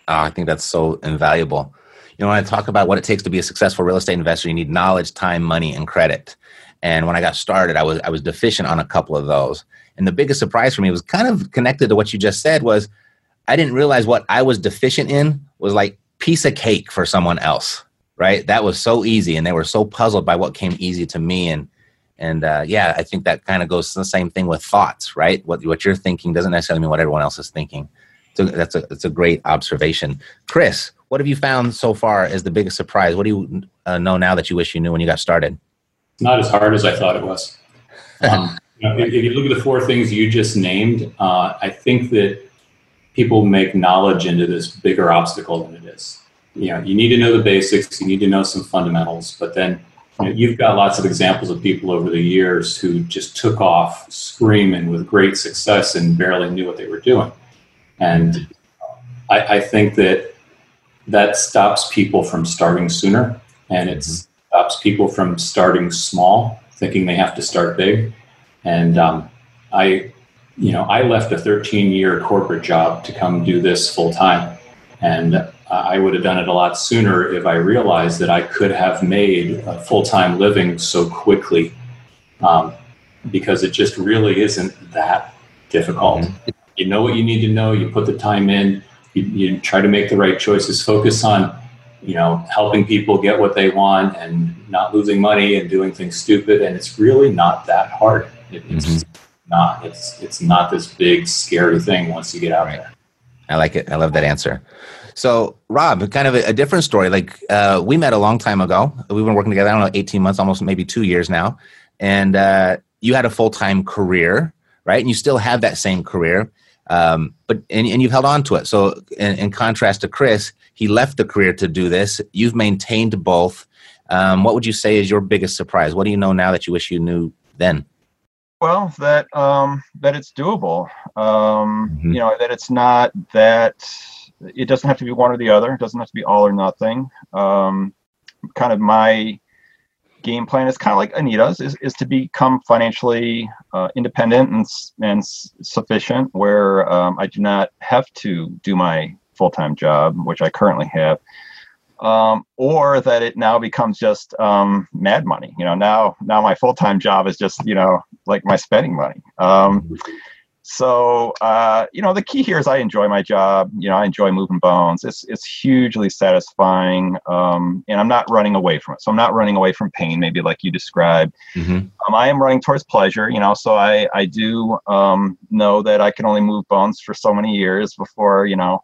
Oh, i think that's so invaluable. You know when i talk about what it takes to be a successful real estate investor you need knowledge time money and credit. And when i got started i was i was deficient on a couple of those. And the biggest surprise for me was kind of connected to what you just said was i didn't realize what i was deficient in was like piece of cake for someone else right? That was so easy and they were so puzzled by what came easy to me and and uh, yeah i think that kind of goes to the same thing with thoughts right? What, what you're thinking doesn't necessarily mean what everyone else is thinking. So that's a that's a great observation. Chris what have you found so far as the biggest surprise? What do you uh, know now that you wish you knew when you got started? Not as hard as i thought it was. Um, you know, if, if, you look at the four things you just named uh, i think that people make knowledge into this bigger obstacle than it is. You know, you need to know the basics, you need to know some fundamentals, but then you know, you've got lots of examples of people over the years who just took off screaming with great success and barely knew what they were doing. And I, I think that that stops people from starting sooner and it stops people from starting small, thinking they have to start big. And um, I you know, I left a 13 year corporate job to come do this full time. And uh, I would have done it a lot sooner if I realized that I could have made a full time living so quickly um, because it just really isn't that difficult. Mm-hmm. You know what you need to know, you put the time in, you, you try to make the right choices, focus on you know helping people get what they want and not losing money and doing things stupid and it's really not that hard it, it's mm-hmm not. It's it's not this big scary thing once you get out right. there. I like it. I love that answer. So, Rob, kind of a, a different story. Like uh, we met a long time ago. We've been working together. I don't know, eighteen months, almost maybe two years now. And uh, you had a full time career, right? And you still have that same career. Um, but and, and you've held on to it. So in, in, contrast to Chris, he left the career to do this. You've maintained both. Um, what would you say is your biggest surprise? What do you know now that you wish you knew then? Well, that um, that it's doable. Um, mm-hmm. You know that it's not that it doesn't have to be one or the other. It doesn't have to be all or nothing. Um, kind of my game plan is kind of like Anita's is, is to become financially uh, independent and and sufficient, where um, I do not have to do my full time job, which I currently have um, or that it now becomes just um, mad money. You know, now now my full time job is just you know like my spending money. Um, so uh, you know, the key here is I enjoy my job. You know, I enjoy moving bones. It's it's hugely satisfying, um, and I'm not running away from it. So I'm not running away from pain, maybe like you described. Mm-hmm. Um, I am running towards pleasure. You know, so I I do um, know that I can only move bones for so many years before you know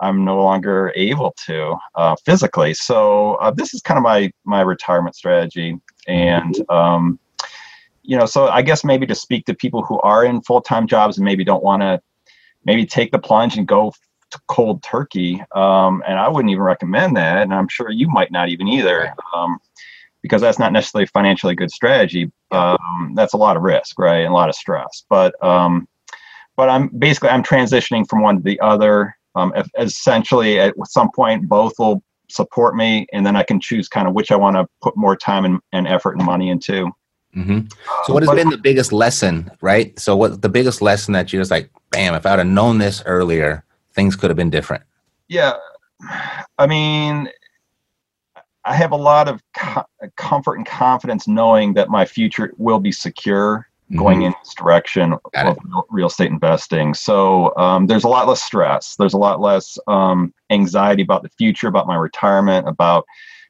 I'm no longer able to uh, physically. So uh, this is kind of my my retirement strategy, and um, you know, so I guess maybe to speak to people who are in full time jobs and maybe don't want to maybe take the plunge and go to cold turkey. Um, and I wouldn't even recommend that, and I'm sure you might not even either. Um, because that's not necessarily a financially good strategy. Um, that's a lot of risk, right, and a lot of stress. But um, but I'm basically I'm transitioning from one to the other um, if, essentially at some point both will support me and then i can choose kind of which i want to put more time and, and effort and money into. Mm-hmm. so what has but, been the biggest lesson right? So what the biggest lesson that you just like bam if i would have known this earlier things could have been different. Yeah. I mean i have a lot of co- comfort and confidence knowing that my future will be secure going mm-hmm. in this direction of real estate investing. So um, there's a lot less stress. There's a lot less um, anxiety about the future, about my retirement, about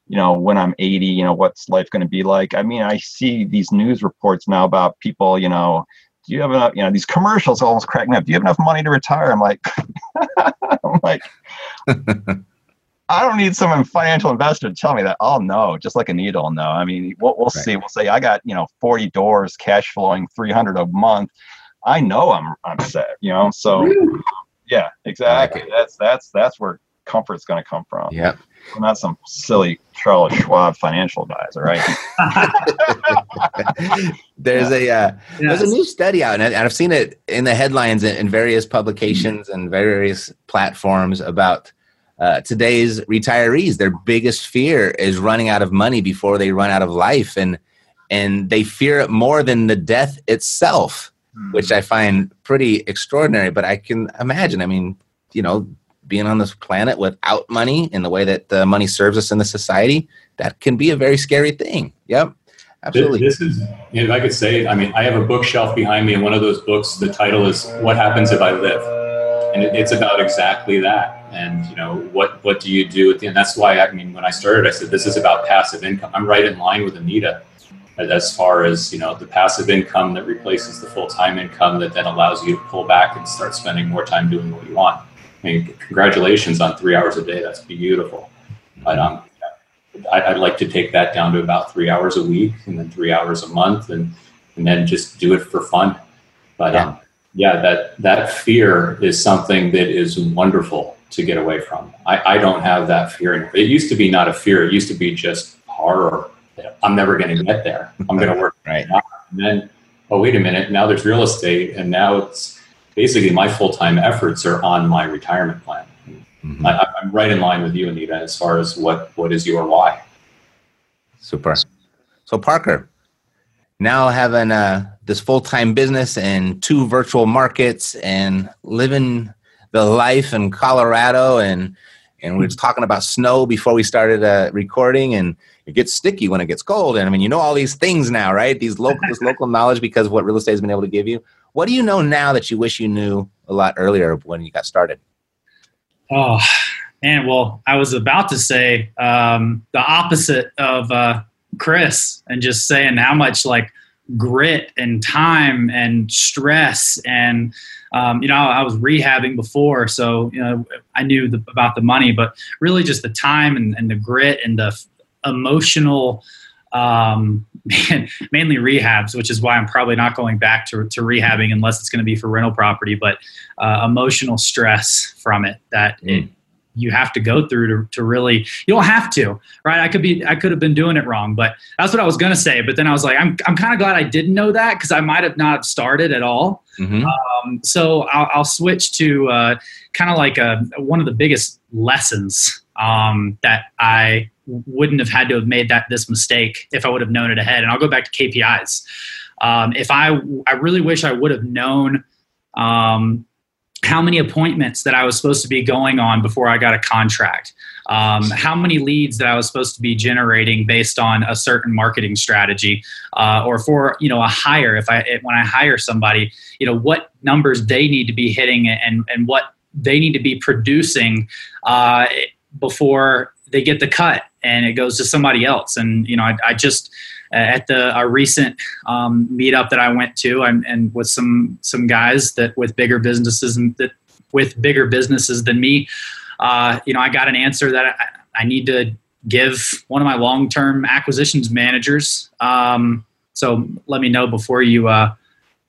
you know when I'm 80, you know what's life going to be like. I mean, I see these news reports now about people, you know. Do you have enough? You know, these commercials almost crack me up. Do you have enough money to retire? I'm like, I'm like, I don't need some financial investor to tell me that. I'll know, just like Anita No, I mean, we'll, we'll right. see. We'll say I got you know 40 doors, cash flowing 300 a month. I know I'm I'm set. You know, so yeah, exactly. Like that's that's that's where comfort's going to come from. Yeah. I'm not some silly Charles Schwab financial advisor, right? there's yeah. a uh, yes. there's a new study out, and I've seen it in the headlines in various publications and various platforms about uh, today's retirees their biggest fear is running out of money before they run out of life and and they fear it more than the death itself mm. which i find pretty extraordinary but i can imagine i mean you know being on this planet without money in the way that the money serves us in the society that can be a very scary thing. Yep absolutely. this is if i could say i mean i have a bookshelf behind me and one of those books the title is what happens if i live? And it's about exactly that and you know what what do you do at the end that's why i mean when i started i said this is about passive income. I'm right in line with anita as far as you know the passive income that replaces the full-time income that then allows you to pull back and start spending more time doing what you want. I mean congratulations on three hours a day. That's beautiful. But um, i'd like to take that down to about three hours a week and then three hours a month and and then just do it for fun. But yeah. um, yeah, that that fear is something that is wonderful to get away from. I, I don't have that fear. Anymore. It used to be not a fear. It used to be just horror. I'm never going to get there. I'm going to work right. And then, oh wait a minute. Now there's real estate, and now it's basically my full time efforts are on my retirement plan. Mm-hmm. I, I'm right in line with you, Anita, as far as what what is your why. Super. So Parker, now having uh, this full-time business and two virtual markets and living the life in Colorado and and we were talking about snow before we started uh, recording and it gets sticky when it gets cold. And I mean you know all these things now right? These local this local knowledge because of what real estate has been able to give you. What do you know now that you wish you knew a lot earlier when you got started? Oh man well I was about to say um, the opposite of uh, Chris and just saying how much like grit and time and stress and um, you know I was rehabbing before so you know I knew the, about the money but really just the time and, and the grit and the f- emotional um, mainly rehabs, which is why I'm probably not going back to, to rehabbing unless it's going to be for rental property. But uh, emotional stress from it that mm. it, you have to go through to, to really you don't have to right i could be i could have been doing it wrong but that's what i was going to say but then i was like i'm, I'm kind of glad i didn't know that because i might have not started at all mm-hmm. um, so I'll, I'll, switch to uh, kind of like a, one of the biggest lessons um, that i wouldn't have had to have made that this mistake if I would have known it ahead. And I'll go back to KPIs. Um, if I, I really wish I would have known um, how many appointments that I was supposed to be going on before I got a contract, um, how many leads that I was supposed to be generating based on a certain marketing strategy, uh, or for you know a hire. If I when I hire somebody, you know what numbers they need to be hitting and and what they need to be producing uh, before they get the cut and it goes to somebody else. And you know, I, I just at the a recent um, meetup that I went to, and, and with some some guys that with bigger businesses and that with bigger businesses than me, uh, you know, I got an answer that I, I need to give one of my long term acquisitions managers. Um, so let me know before you. Uh,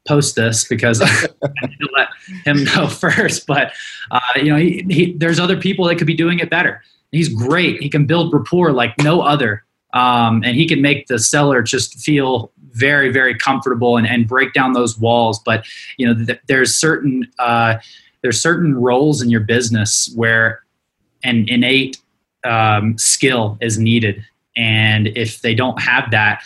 post this because I need to let him know first. But uh, you know, he, he, there's other people that could be doing it better. He's great. He can build rapport like no other. Um, and he can make the seller just feel very, very comfortable and, and break down those walls. But you know, th- there's certain uh, there's certain roles in your business where an innate um, skill is needed, and if they don't have that,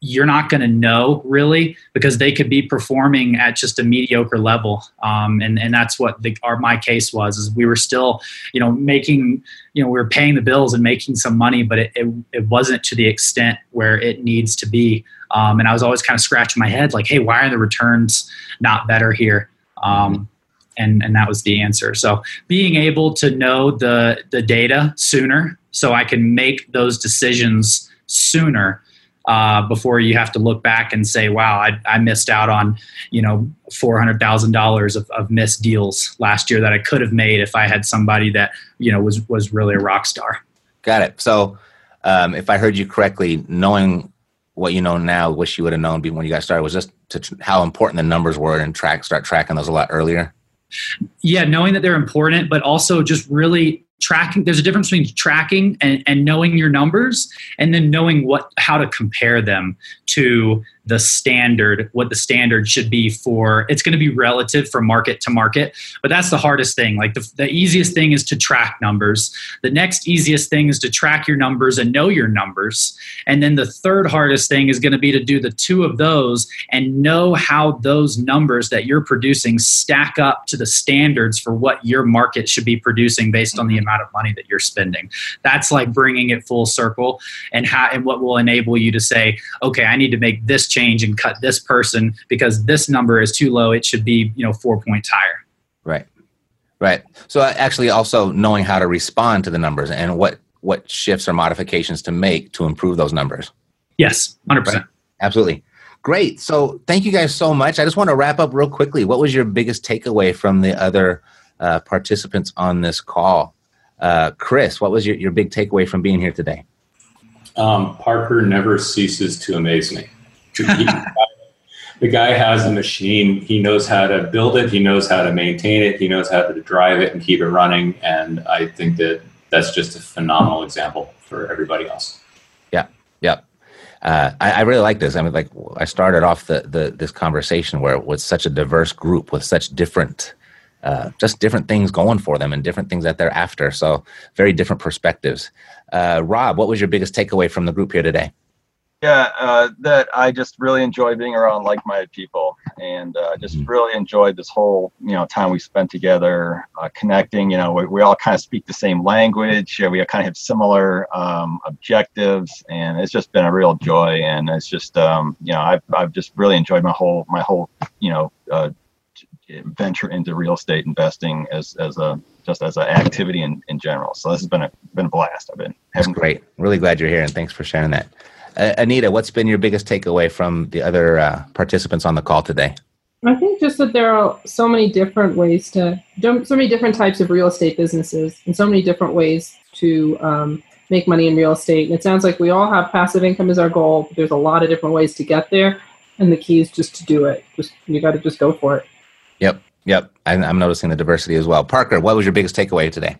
you're not going to know really because they could be performing at just a mediocre level. Um, and, and that's what the, our, my case was is we were still you know making you know we were paying the bills and making some money but it, it, it wasn't to the extent where it needs to be. Um, and i was always kind of scratching my head like hey why are the returns not better here? Um, and, and that was the answer. So being able to know the, the data sooner so i can make those decisions sooner uh, before you have to look back and say, "Wow, I, I missed out on you know four hundred thousand dollars of, of missed deals last year that I could have made if I had somebody that you know was was really a rock star." Got it. So, um, if I heard you correctly, knowing what you know now, wish you would have known when you guys started was just to, how important the numbers were and track start tracking those a lot earlier. Yeah, knowing that they're important, but also just really tracking there's a difference between tracking and, and knowing your numbers and then knowing what how to compare them to the standard what the standard should be for it's going to be relative from market to market but that's the hardest thing. Like the, the easiest thing is to track numbers. The next easiest thing is to track your numbers and know your numbers. And then the third hardest thing is going to be to do the two of those and know how those numbers that you're producing stack up to the standards for what your market should be producing based on the mm-hmm. amount of money that you're spending. That's like bringing it full circle and how and what will enable you to say okay i need to make this change and cut this person because this number is too low. It should be, you know, four points higher. Right. Right. So uh, actually also knowing how to respond to the numbers and what what shifts or modifications to make to improve those numbers. Yes, 100%. Right? Absolutely. Great. So thank you guys so much. I just want to wrap up real quickly. What was your biggest takeaway from the other uh, participants on this call? Uh, Chris, what was your, your big takeaway from being here today? Um, Parker never ceases to amaze me. The guy has a machine. He knows how to build it. He knows how to maintain it. He knows how to drive it and keep it running. And I think that that's just a phenomenal example for everybody else. Yeah. Yeah. Uh, I, I, really like this. I mean, like I started off the, the this conversation where it was such a diverse group with such different, uh, just different things going for them and different things that they're after. So very different perspectives. Uh, Rob, what was your biggest takeaway from the group here today? Yeah, uh, that I just really enjoy being around like-minded people, and uh, just mm-hmm. really enjoyed this whole you know time we spent together, uh, connecting. You know, we, we, all kind of speak the same language. we kind of have similar um, objectives, and it's just been a real joy. And it's just um, you know I've I've just really enjoyed my whole my whole you know uh, venture into real estate investing as as a just as an activity in, in general. So this has been a been a blast. I've been having That's great. Really glad you're here, and thanks for sharing that. Uh, Anita, what's been your biggest takeaway from the other uh, participants on the call today? I think just that there are so many different ways to, so many different types of real estate businesses, and so many different ways to um, make money in real estate. And it sounds like we all have passive income as our goal. But there's a lot of different ways to get there, and the key is just to do it. Just you got to just go for it. Yep, yep. I'm, I'm noticing the diversity as well. Parker, what was your biggest takeaway today?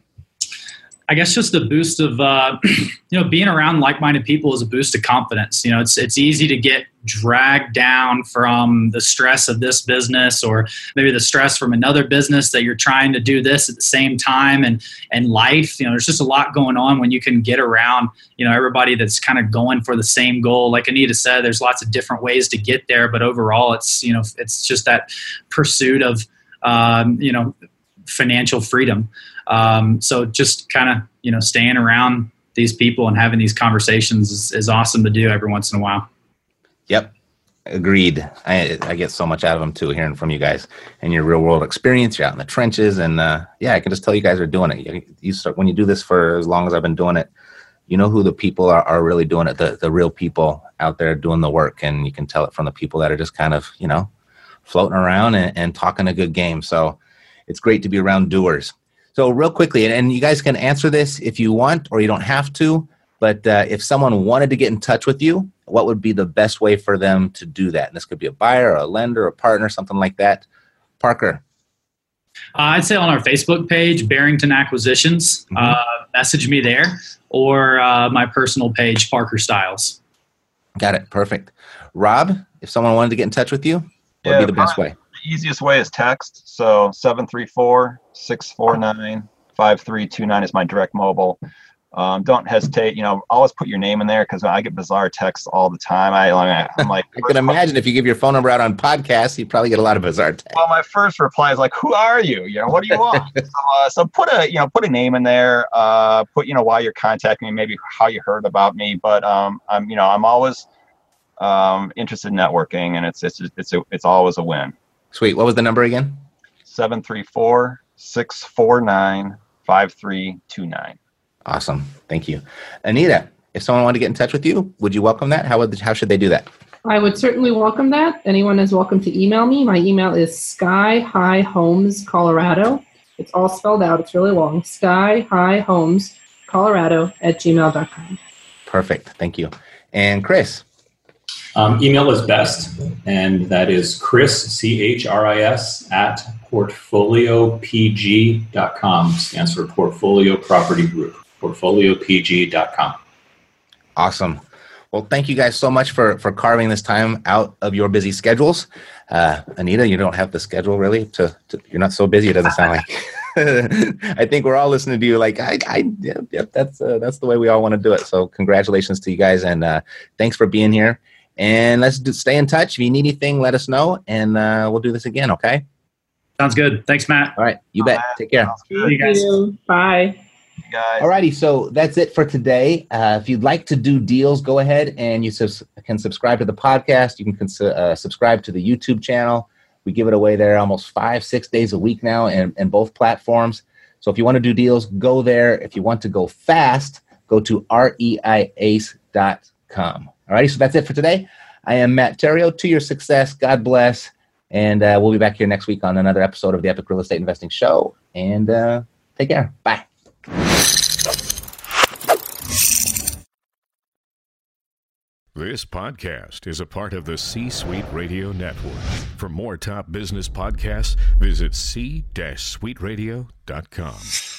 I guess just a boost of uh, you know being around like-minded people is a boost of confidence. You know, it's it's easy to get dragged down from the stress of this business or maybe the stress from another business that you're trying to do this at the same time and and life. You know, there's just a lot going on when you can get around you know everybody that's kind of going for the same goal. Like Anita said, there's lots of different ways to get there, but overall, it's you know it's just that pursuit of um, you know financial freedom. Um, so just kind of you know staying around these people and having these conversations is, is awesome to do every once in a while. Yep, agreed. I I get so much out of them too, hearing from you guys and your real world experience. You're out in the trenches, and uh, yeah, I can just tell you guys are doing it. You, you start when you do this for as long as I've been doing it. You know who the people are, are really doing it, the, the real people out there doing the work. And you can tell it from the people that are just kind of, you know, floating around and, and talking a good game. So it's great to be around doers. So, real quickly, and, and you guys can answer this if you want or you don't have to, but uh, if someone wanted to get in touch with you, what would be the best way for them to do that? And this could be a buyer, a lender, a partner, something like that. Parker. Uh, I'd say on our Facebook page, Barrington Acquisitions, mm-hmm. uh, message me there, or uh, my personal page, Parker Styles. Got it. Perfect. Rob, if someone wanted to get in touch with you, what would be the best way? The easiest way is text. So 734 649 5329 is my direct mobile. Um, don't hesitate. You know, always put your name in there because I get bizarre texts all the time. I, I'm like, I can imagine if you give your phone number out on podcasts, you probably get a lot of bizarre texts. Well, my first reply is like, "Who are you? You know, what do you want?" so, uh, so, put a you know put a name in there. Uh, put you know why you're contacting me, maybe how you heard about me. But um, I'm you know I'm always um, interested in networking, and it's it's it's a, it's always a win. Sweet. What was the number again? 734 649 5329. Awesome. Thank you. Anita, if someone wanted to get in touch with you, would you welcome that? How, would, how should they do that? I would certainly welcome that. Anyone is welcome to email me. My email is Sky High Homes Colorado. It's all spelled out. It's really long. Sky High Homes Colorado at gmail.com. Perfect. Thank you. And Chris, um, email is best, and that is Chris, C H R I S, at portfoliopg.com. Stands for Portfolio Property Group, portfoliopg.com. Awesome. Well, thank you guys so much for, for carving this time out of your busy schedules. Uh, Anita, you don't have the schedule really to, to you're not so busy. It doesn't sound like. I think we're all listening to you. Like, I, I, yep, yep that's uh, that's the way we all want to do it. So, congratulations to you guys, and uh, thanks for being here. And let's do, stay in touch. If you need anything, let us know, and uh, we'll do this again. Okay. Sounds good. Thanks, Matt. All right. You bet. Take care. Thank you guys. Bye. Guys. Alrighty, so that's it for today. Uh, if you'd like to do deals, go ahead and you subs- can subscribe to the podcast. You can cons- uh, subscribe to the YouTube channel. We give it away there almost five, six days a week now, in, in both platforms. So if you want to do deals, go there. If you want to go fast, go to reiace.com. All righty, so that's it for today. I am Matt Theriault. To your success, God bless. And uh, we'll be back here next week on another episode of the Epic Real Estate Investing Show. And uh, take care. Bye. This podcast is a part of the C Suite Radio Network. For more top business podcasts, visit c-suiteradio.com.